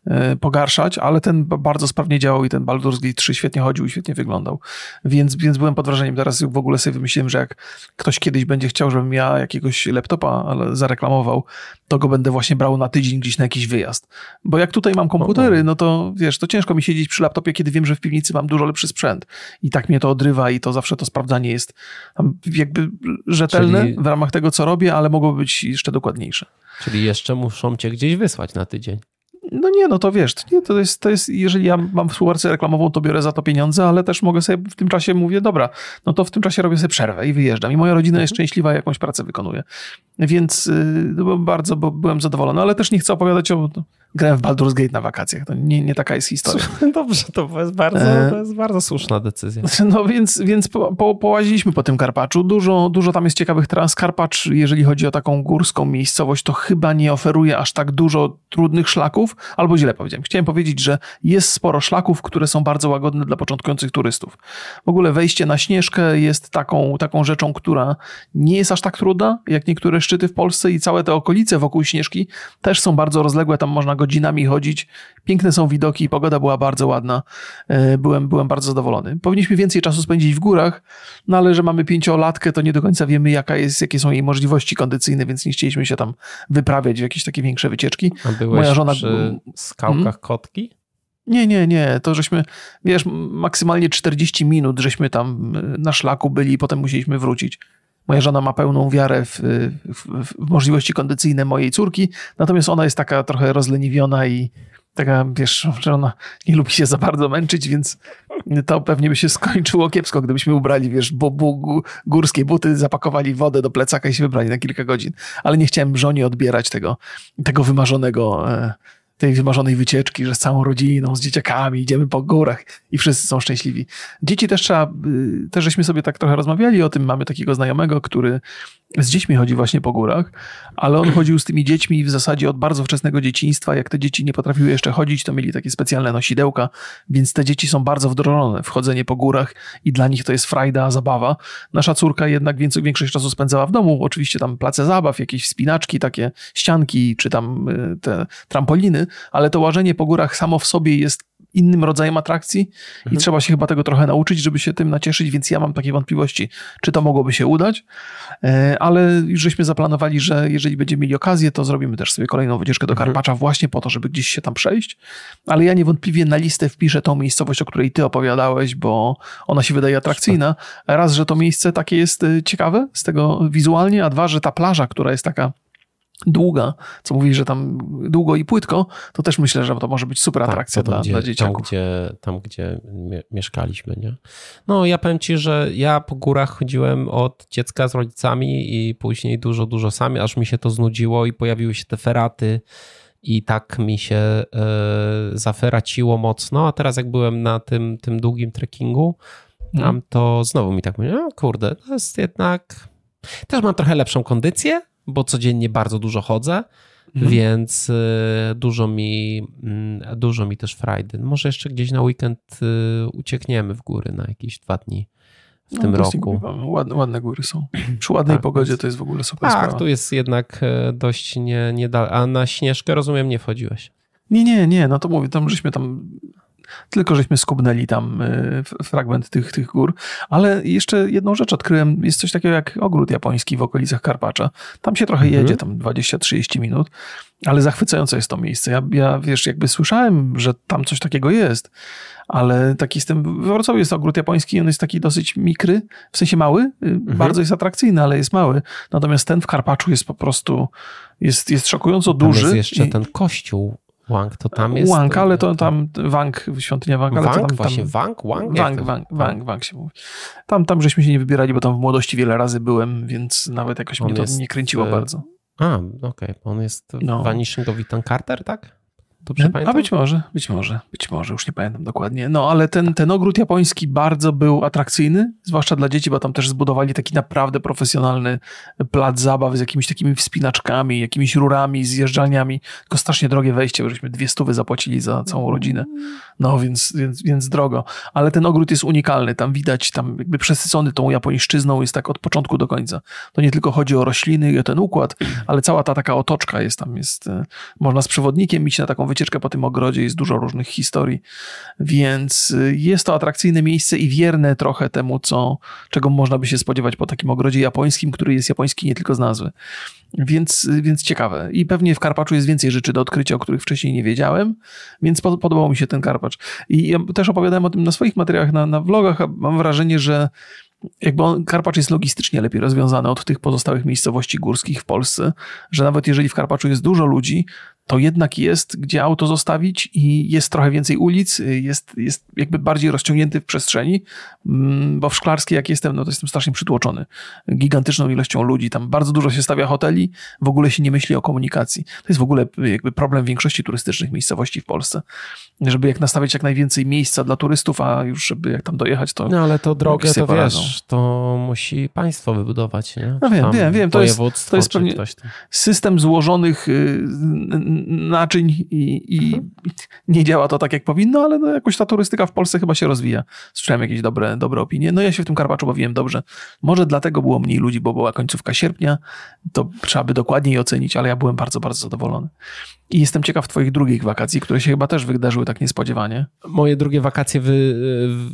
e, pogarszać, ale ten bardzo sprawnie działał i ten Baldur's Gate 3 świetnie chodził i świetnie wyglądał. Więc, więc byłem pod wrażeniem. Teraz w ogóle sobie wymyśliłem, że jak ktoś kiedyś będzie chciał, żebym ja jakiegoś laptopa zareklamował, to go będę właśnie brał na tydzień gdzieś na jakiś wyjazd. Bo jak tutaj mam komputery, no to wiesz, to ciężko mi siedzieć przy laptopie, kiedy wiem, że w piwnicy mam dużo lepszy sprzęt. I tak mnie to odrywa i to zawsze to sprawdzanie jest jakby rzetelne Czyli... w ramach tego, co robię, ale mogłoby być jeszcze dokładniejsze. Czyli jeszcze muszą cię gdzieś wysłać na tydzień. No nie, no to wiesz, nie, to, jest, to jest, jeżeli ja mam współpracę reklamową, to biorę za to pieniądze, ale też mogę sobie w tym czasie mówię, dobra, no to w tym czasie robię sobie przerwę i wyjeżdżam. I moja rodzina jest mhm. szczęśliwa, jakąś pracę wykonuje. Więc yy, bardzo bo byłem zadowolony, ale też nie chcę opowiadać o grałem w Baldur's Gate na wakacjach. To nie, nie taka jest historia. Dobrze, to jest bardzo, to jest bardzo słuszna decyzja. No więc, więc po, po, połaziliśmy po tym Karpaczu. Dużo, dużo tam jest ciekawych tras. Karpacz, jeżeli chodzi o taką górską miejscowość, to chyba nie oferuje aż tak dużo trudnych szlaków, albo źle powiedziałem. Chciałem powiedzieć, że jest sporo szlaków, które są bardzo łagodne dla początkujących turystów. W ogóle wejście na Śnieżkę jest taką, taką rzeczą, która nie jest aż tak trudna, jak niektóre szczyty w Polsce i całe te okolice wokół Śnieżki też są bardzo rozległe, tam można godzinami chodzić. Piękne są widoki, pogoda była bardzo ładna. E, byłem, byłem bardzo zadowolony. Powinniśmy więcej czasu spędzić w górach, no ale że mamy pięciolatkę, to nie do końca wiemy, jaka jest, jakie są jej możliwości kondycyjne, więc nie chcieliśmy się tam wyprawiać w jakieś takie większe wycieczki. A byłeś Moja żona... przy skałkach hmm? Kotki? Nie, nie, nie. To żeśmy, wiesz, maksymalnie 40 minut żeśmy tam e, na szlaku byli i potem musieliśmy wrócić. Moja żona ma pełną wiarę w, w, w, możliwości kondycyjne mojej córki, natomiast ona jest taka trochę rozleniwiona i taka, wiesz, że ona nie lubi się za bardzo męczyć, więc to pewnie by się skończyło kiepsko, gdybyśmy ubrali, wiesz, bu, bu, górskie buty, zapakowali wodę do plecaka i się wybrali na kilka godzin. Ale nie chciałem żonie odbierać tego, tego wymarzonego e, tej wymarzonej wycieczki, że z całą rodziną, z dzieciakami idziemy po górach i wszyscy są szczęśliwi. Dzieci też trzeba, y, też żeśmy sobie tak trochę rozmawiali o tym. Mamy takiego znajomego, który z dziećmi chodzi właśnie po górach, ale on chodził z tymi dziećmi w zasadzie od bardzo wczesnego dzieciństwa. Jak te dzieci nie potrafiły jeszcze chodzić, to mieli takie specjalne nosidełka, więc te dzieci są bardzo wdrożone w chodzenie po górach i dla nich to jest frajda, zabawa. Nasza córka jednak większość czasu spędzała w domu, oczywiście tam place zabaw, jakieś wspinaczki, takie ścianki, czy tam y, te trampoliny, ale to łażenie po górach samo w sobie jest innym rodzajem atrakcji mhm. i trzeba się chyba tego trochę nauczyć, żeby się tym nacieszyć, więc ja mam takie wątpliwości, czy to mogłoby się udać, e, ale już żeśmy zaplanowali, że jeżeli będziemy mieli okazję, to zrobimy też sobie kolejną wycieczkę do mhm. Karpacza właśnie po to, żeby gdzieś się tam przejść, ale ja niewątpliwie na listę wpiszę tą miejscowość, o której ty opowiadałeś, bo ona się wydaje atrakcyjna. Raz, że to miejsce takie jest e, ciekawe z tego wizualnie, a dwa, że ta plaża, która jest taka długa, co mówi, że tam długo i płytko, to też myślę, że to może być super tak, atrakcja tak, dla, gdzie, dla dzieciaków. Tam gdzie, tam, gdzie mieszkaliśmy, nie? No, ja powiem ci, że ja po górach chodziłem od dziecka z rodzicami i później dużo, dużo sami, aż mi się to znudziło i pojawiły się te feraty i tak mi się e, zaferaciło mocno, a teraz jak byłem na tym, tym długim trekkingu, tam hmm. to znowu mi tak mówię, no kurde, to jest jednak... Też mam trochę lepszą kondycję, bo codziennie bardzo dużo chodzę, mhm. więc y, dużo mi, mm, dużo mi też frajdy. Może jeszcze gdzieś na weekend y, uciekniemy w góry na jakieś dwa dni w no, tym roku. Ładne, ładne góry są. Przy ładnej tak, pogodzie to jest w ogóle super tak, sprawa. tu jest jednak e, dość nie, nie. A na Śnieżkę rozumiem nie wchodziłeś? Nie, nie, nie, no to mówię, tam żeśmy tam tylko żeśmy skubnęli tam y, fragment tych, tych gór. Ale jeszcze jedną rzecz odkryłem. Jest coś takiego jak ogród japoński w okolicach Karpacza. Tam się trochę mhm. jedzie, tam 20-30 minut, ale zachwycające jest to miejsce. Ja, ja, wiesz, jakby słyszałem, że tam coś takiego jest, ale taki jestem, w Wrocławiu jest ogród japoński, on jest taki dosyć mikry, w sensie mały, y, mhm. bardzo jest atrakcyjny, ale jest mały. Natomiast ten w Karpaczu jest po prostu, jest, jest szokująco duży. Tam jest jeszcze i... ten kościół Wang to tam jest. Wang, ale to tam Wang, świątynia Wang. Ale Wang? tam, Właśnie Wang? Wang? Wang, Wang, Wang, Wang się mówi. Tam, tam żeśmy się nie wybierali, bo tam w młodości wiele razy byłem, więc nawet jakoś On mnie to jest, nie kręciło bardzo. A, okej, okay. on jest no. Vanishing of Ethan Carter, tak? Dobrze A być może, być może, być może, już nie pamiętam dokładnie. No ale ten, ten ogród japoński bardzo był atrakcyjny, zwłaszcza dla dzieci, bo tam też zbudowali taki naprawdę profesjonalny plac zabaw z jakimiś takimi wspinaczkami, jakimiś rurami, zjeżdżalniami. Tylko strasznie drogie wejście, bo żeśmy dwie stówy zapłacili za całą rodzinę. No więc, więc, więc drogo. Ale ten ogród jest unikalny. Tam widać, tam jakby przesycony tą japońszczyzną jest tak od początku do końca. To nie tylko chodzi o rośliny i o ten układ, ale cała ta taka otoczka jest tam, jest, e, można z przewodnikiem iść na taką wycieczkę po tym ogrodzie, jest dużo różnych historii, więc y, jest to atrakcyjne miejsce i wierne trochę temu, co, czego można by się spodziewać po takim ogrodzie japońskim, który jest japoński nie tylko z nazwy. Więc, y, więc ciekawe. I pewnie w Karpaczu jest więcej rzeczy do odkrycia, o których wcześniej nie wiedziałem, więc podobał mi się ten Karpacz. I ja też opowiadałem o tym na swoich materiałach, na, na vlogach, a mam wrażenie, że jakby on, Karpacz jest logistycznie lepiej rozwiązany od tych pozostałych miejscowości górskich w Polsce, że nawet jeżeli w Karpaczu jest dużo ludzi, to jednak jest gdzie auto zostawić i jest trochę więcej ulic, jest, jest jakby bardziej rozciągnięty w przestrzeni, mm, bo w Szklarskiej jak jestem, no to jestem strasznie przytłoczony gigantyczną ilością ludzi, tam bardzo dużo się stawia hoteli, w ogóle się nie myśli o komunikacji. To jest w ogóle jakby problem większości turystycznych miejscowości w Polsce, żeby jak nastawiać jak najwięcej miejsca dla turystów, a już żeby jak tam dojechać, to... No ale to drogę to wiesz, to musi państwo wybudować, nie? No wiem, wiem, wiem, to jest, to jest pewnie system złożonych y, naczyń i, i, nie działa to tak, jak powinno, ale no jakoś ta turystyka w Polsce chyba się rozwija. Słyszałem jakieś dobre, dobre opinie. No ja się w tym Karpaczu bawiłem dobrze. Może dlatego było mniej ludzi, bo była końcówka sierpnia. To trzeba by dokładniej ocenić, ale ja byłem bardzo, bardzo zadowolony. I jestem ciekaw twoich drugich wakacji, które się chyba też wydarzyły tak niespodziewanie. Moje drugie wakacje wy,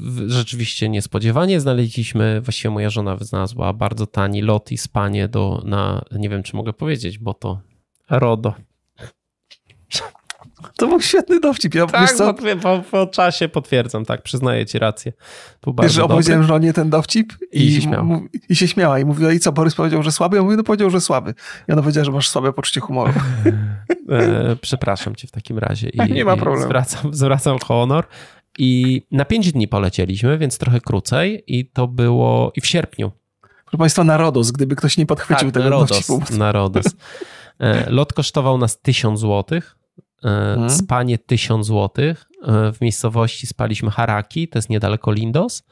wy, rzeczywiście niespodziewanie. Znaleźliśmy, właściwie moja żona znalazła bardzo tani lot i spanie do, na, nie wiem czy mogę powiedzieć, bo to RODO. To był świetny dowcip. Ja, tak, co? Po, po, czasie potwierdzam, tak, przyznaję ci rację. Wiesz, że opowiedziałem żonie ten dowcip i, i, się śmiała. i się śmiała. I mówiła, i co, Borys powiedział, że słaby? Ja mówię, no powiedział, że słaby. I ona powiedziała, że masz słabe poczucie humoru. e, przepraszam cię w takim razie. I, Nie ma problemu. Zwracam, zwracam honor. I na pięć dni polecieliśmy, więc trochę krócej i to było i w sierpniu. Proszę Państwa, Narodos, gdyby ktoś nie podchwycił tak, tego Narodos, dowcipu. Narodos. E, lot kosztował nas 1000 złotych hmm. spanie 1000 zł. E, w miejscowości spaliśmy Haraki, to jest niedaleko Lindos.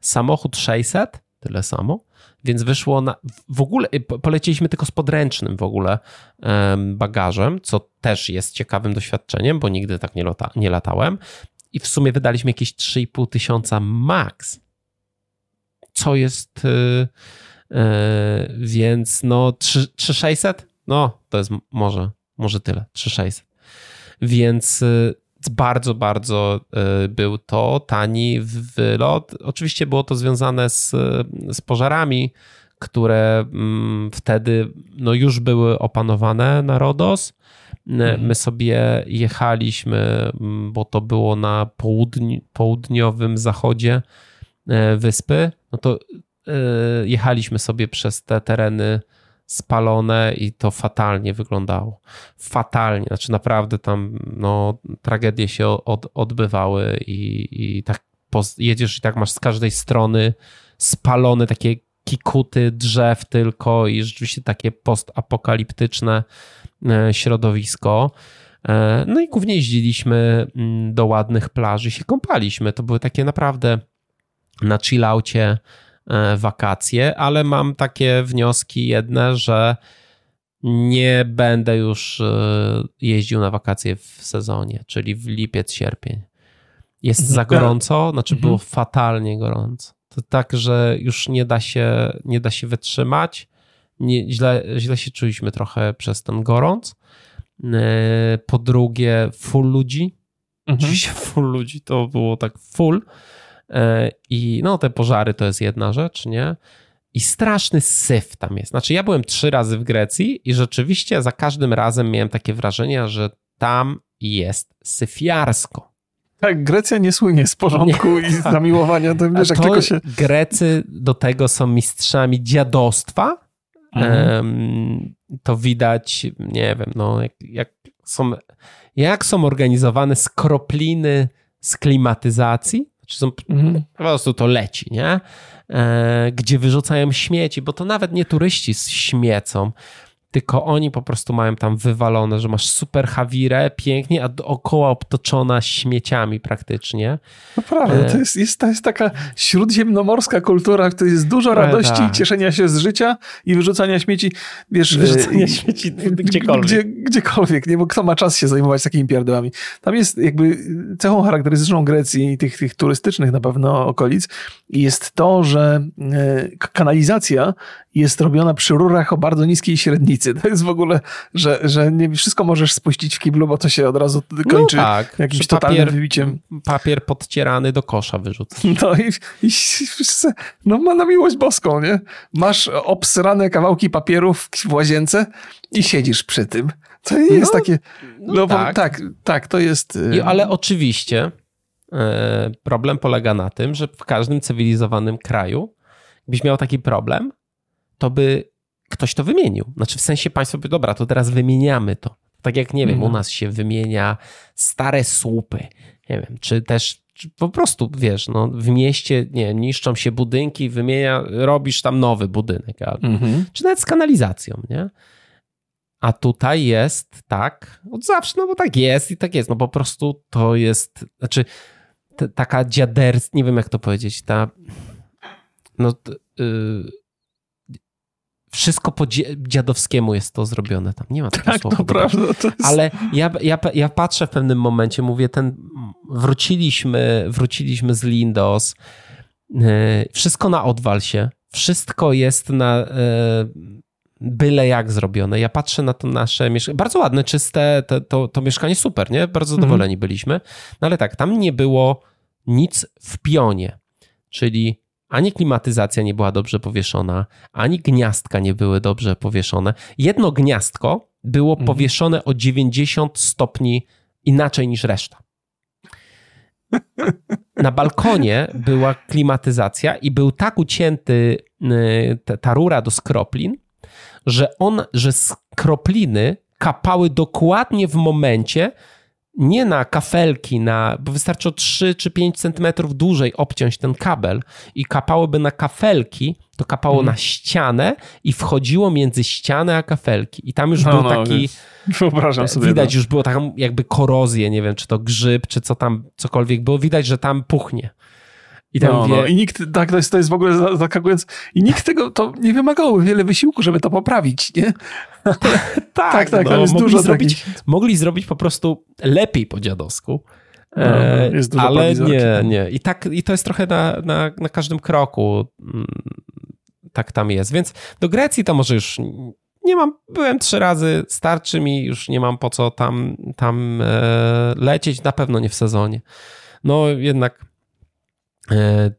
Samochód 600, tyle samo. Więc wyszło na. W ogóle poleciliśmy tylko z podręcznym w ogóle bagażem, co też jest ciekawym doświadczeniem, bo nigdy tak nie, lata, nie latałem. I w sumie wydaliśmy jakieś 3,5 tysiąca max. Co jest. Yy, yy, więc no 3600? No, to jest może, może tyle. 3600. Więc y, bardzo, bardzo y, był to tani wylot. Oczywiście było to związane z, z pożarami, które mm, wtedy no, już były opanowane na Rodos. Mhm. My sobie jechaliśmy, mm, bo to było na południ, południowym zachodzie wyspy. No to jechaliśmy sobie przez te tereny spalone i to fatalnie wyglądało. Fatalnie, znaczy naprawdę tam no, tragedie się od, odbywały i, i tak jedziesz i tak masz z każdej strony spalone takie kikuty drzew tylko i rzeczywiście takie postapokaliptyczne e, środowisko. E, no i głównie jeździliśmy mm, do ładnych plaży, się kąpaliśmy. To były takie naprawdę na chillaucie wakacje, ale mam takie wnioski jedne, że nie będę już e, jeździł na wakacje w sezonie, czyli w lipiec, sierpień. Jest za gorąco, znaczy było mhm. fatalnie gorąco. To tak, że już nie da się, nie da się wytrzymać. Nie, źle, źle się czuliśmy trochę przez ten gorąc. E, po drugie, full ludzi. Mhm. Oczywiście full ludzi to było tak full. E, I no, te pożary to jest jedna rzecz, nie? I straszny syf tam jest. Znaczy, ja byłem trzy razy w Grecji i rzeczywiście za każdym razem miałem takie wrażenie, że tam jest syfiarsko. Tak, Grecja nie słynie z porządku nie. i zamiłowania. To, wiesz, jak tylko się... Grecy do tego są mistrzami dziadostwa. Mhm. to widać, nie wiem, no, jak, jak, są, jak są organizowane skropliny z klimatyzacji, czy są, mhm. po prostu to leci, nie? E, gdzie wyrzucają śmieci, bo to nawet nie turyści śmiecą, tylko oni po prostu mają tam wywalone, że masz super hawirę, pięknie, a dookoła obtoczona śmieciami praktycznie. Naprawdę, to jest, jest, to jest taka śródziemnomorska kultura, w której jest dużo radości, i cieszenia się z życia i wyrzucania śmieci, wiesz... Wyrzucania e, śmieci gdziekolwiek. Gdzie, gdziekolwiek, nie? Bo kto ma czas się zajmować takimi pierdołami? Tam jest jakby cechą charakterystyczną Grecji i tych, tych turystycznych na pewno okolic jest to, że e, kanalizacja jest robiona przy rurach o bardzo niskiej średnicy. To jest w ogóle, że, że nie wszystko możesz spuścić w kiblu, bo to się od razu kończy no tak, jakimś totalnym papier, wybiciem. Papier podcierany do kosza wyrzucasz. No i, i no ma na miłość boską, nie? Masz obsrane kawałki papierów w łazience i siedzisz przy tym. To jest no, takie... No, no tak. tak, tak, to jest... I, ale oczywiście e, problem polega na tym, że w każdym cywilizowanym kraju, byś miał taki problem, to by ktoś to wymienił. Znaczy w sensie państwo by, dobra, to teraz wymieniamy to. Tak jak, nie wiem, u mhm. nas się wymienia stare słupy, nie wiem, czy też czy po prostu, wiesz, no, w mieście nie niszczą się budynki, wymienia, robisz tam nowy budynek, albo, mhm. czy nawet z kanalizacją, nie? A tutaj jest tak, od zawsze, no bo tak jest i tak jest, no po prostu to jest, znaczy taka dziaderstwa, nie wiem jak to powiedzieć, ta, no, yy, wszystko po dziadowskiemu jest to zrobione. Tam nie ma takiego tak, słowa. To prawda, jest... Ale ja, ja, ja patrzę w pewnym momencie, mówię, ten wróciliśmy, wróciliśmy z Lindos, yy, wszystko na odwalsie, wszystko jest na yy, byle jak zrobione. Ja patrzę na to nasze mieszkanie, bardzo ładne, czyste, to, to, to mieszkanie super, nie? Bardzo mhm. zadowoleni mhm. byliśmy. No ale tak, tam nie było nic w pionie, czyli ani klimatyzacja nie była dobrze powieszona, ani gniazdka nie były dobrze powieszone. Jedno gniazdko było mhm. powieszone o 90 stopni inaczej niż reszta. Na balkonie była klimatyzacja i był tak ucięty y, ta rura do skroplin, że on, że skropliny kapały dokładnie w momencie, nie na kafelki, na, bo wystarczy o 3 czy 5 centymetrów dłużej obciąć ten kabel i kapałoby na kafelki, to kapało mm. na ścianę i wchodziło między ścianę a kafelki. I tam już no, był no, taki. Wyobrażam sobie. Widać, no. już było taką jakby korozję, nie wiem, czy to grzyb, czy co tam, cokolwiek było. Widać, że tam puchnie. I, tam no, wie... no. I nikt, tak, to jest, to jest w ogóle zaskakujące. I nikt tego, to nie wymagało wiele wysiłku, żeby to poprawić, nie? tak, tak, tak, no, jest mogli dużo zrobić, takich... Mogli zrobić po prostu lepiej po dziadowsku. No, e, no, ale nie, nie. I, tak, I to jest trochę na, na, na każdym kroku mm, tak tam jest. Więc do Grecji to może już nie mam, byłem trzy razy, starczy mi, już nie mam po co tam, tam e, lecieć, na pewno nie w sezonie. No jednak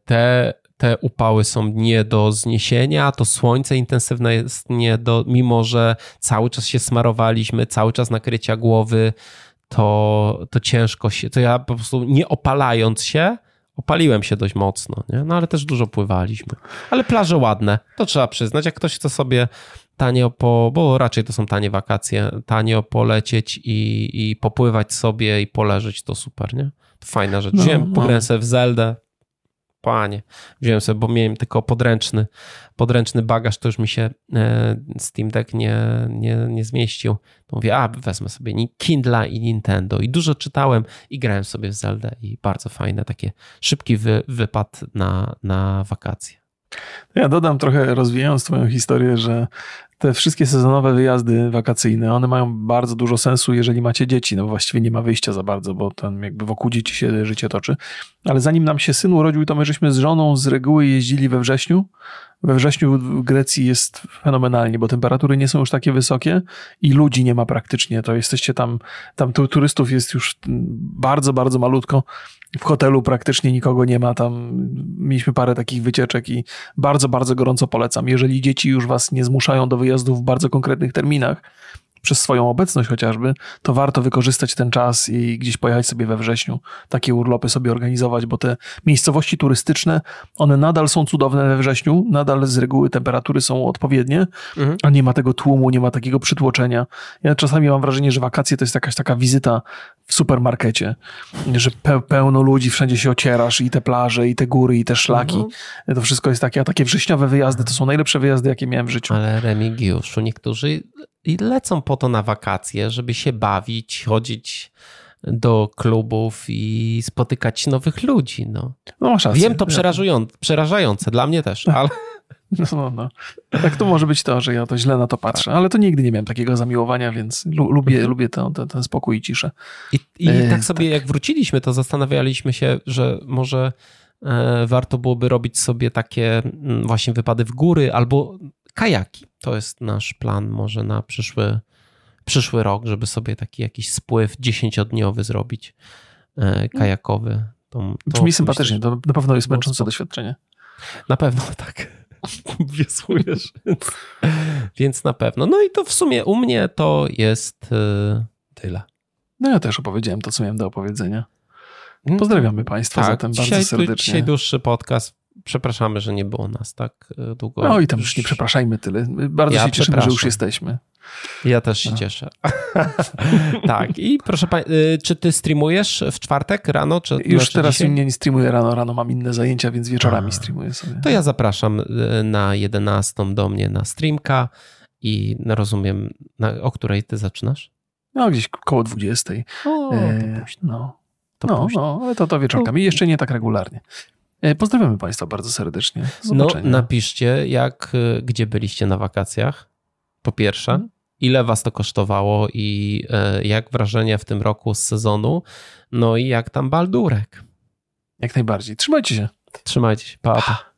te, te upały są nie do zniesienia, to słońce intensywne jest nie do, mimo że cały czas się smarowaliśmy, cały czas nakrycia głowy, to, to ciężko się, to ja po prostu nie opalając się, opaliłem się dość mocno, nie? no ale też dużo pływaliśmy. Ale plaże ładne, to trzeba przyznać. Jak ktoś chce sobie tanio po, bo raczej to są tanie wakacje, tanio polecieć i, i popływać sobie i poleżeć, to super, nie? To fajna rzecz. No, Wziąłem, no. w Zeldę, panie, wziąłem sobie, bo miałem tylko podręczny, podręczny bagaż, to już mi się e, Steam Deck nie, nie, nie zmieścił. To mówię, a wezmę sobie Kindle i Nintendo i dużo czytałem i grałem sobie w Zelda i bardzo fajne, takie szybki wy, wypad na, na wakacje. Ja dodam trochę, rozwijając Twoją historię, że te wszystkie sezonowe wyjazdy wakacyjne, one mają bardzo dużo sensu, jeżeli macie dzieci. No właściwie nie ma wyjścia za bardzo, bo tam jakby wokół dzieci się życie toczy. Ale zanim nam się syn urodził, to my żeśmy z żoną z reguły jeździli we wrześniu we wrześniu w Grecji jest fenomenalnie, bo temperatury nie są już takie wysokie i ludzi nie ma praktycznie. To jesteście tam, tam turystów jest już bardzo, bardzo malutko. W hotelu praktycznie nikogo nie ma. Tam mieliśmy parę takich wycieczek i bardzo, bardzo gorąco polecam. Jeżeli dzieci już was nie zmuszają do wyjazdów w bardzo konkretnych terminach, przez swoją obecność chociażby, to warto wykorzystać ten czas i gdzieś pojechać sobie we wrześniu, takie urlopy sobie organizować, bo te miejscowości turystyczne, one nadal są cudowne we wrześniu, nadal z reguły temperatury są odpowiednie, mhm. a nie ma tego tłumu, nie ma takiego przytłoczenia. Ja czasami mam wrażenie, że wakacje to jest jakaś taka wizyta w supermarkecie, że pe pełno ludzi, wszędzie się ocierasz i te plaże, i te góry, i te szlaki. Mhm. To wszystko jest takie, a takie wrześniowe wyjazdy to są najlepsze wyjazdy, jakie miałem w życiu. Ale Remigiuszu, niektórzy i lecą po to na wakacje, żeby się bawić, chodzić do klubów i spotykać nowych ludzi. No, no masz rację. Wiem, to przerażające, przerażające dla mnie też, ale... No, no, no. Tak to może być to, że ja to źle na to patrzę, ale to nigdy nie miałem takiego zamiłowania, więc lubię, mhm. lubię ten, ten, ten spokój i ciszę. I, i e, tak sobie tak. jak wróciliśmy, to zastanawialiśmy się, że może e, warto byłoby robić sobie takie mm, właśnie wypady w góry albo kajaki. To jest nasz plan może na przyszły, przyszły rok, żeby sobie taki jakiś spływ dziesięciodniowy zrobić, e, kajakowy. To, to Brzmi sympatycznie, to na pewno jest męczące doświadczenie. Na pewno tak. Wiosłujesz. Więc, więc na pewno. No i to w sumie u mnie to jest yy, tyle. No ja też opowiedziałem to, co miałem do opowiedzenia. Mm. Pozdrawiamy Państwa tak, zatem dzisiaj, bardzo serdecznie. Dzisiaj dłuższy podcast przepraszamy, że nie było nas tak e, długo. No i tam już nie przepraszajmy tyle. Bardzo ja się cieszymy, że już jesteśmy. Ja też się no. cieszę. tak, i proszę Pani, y, czy ty streamujesz w czwartek rano? Czy Już znaczy teraz dzisiaj? nie streamuję rano, rano mam inne zajęcia, więc wieczorami A. streamuję sobie. To ja zapraszam y, na 11 do mnie na streamka i rozumiem, na, o której ty zaczynasz? No, gdzieś koło 20. O, e, no, to no, no, ale to, to wieczorkami. Jeszcze nie tak regularnie. E, pozdrawiamy Państwa bardzo serdecznie. No, napiszcie, jak, e, gdzie byliście na wakacjach. Po pierwsze, hmm. ile Was to kosztowało i e, jak wrażenia w tym roku z sezonu. No i jak tam Baldurek. Jak najbardziej. Trzymajcie się. Trzymajcie się. Pa, pa.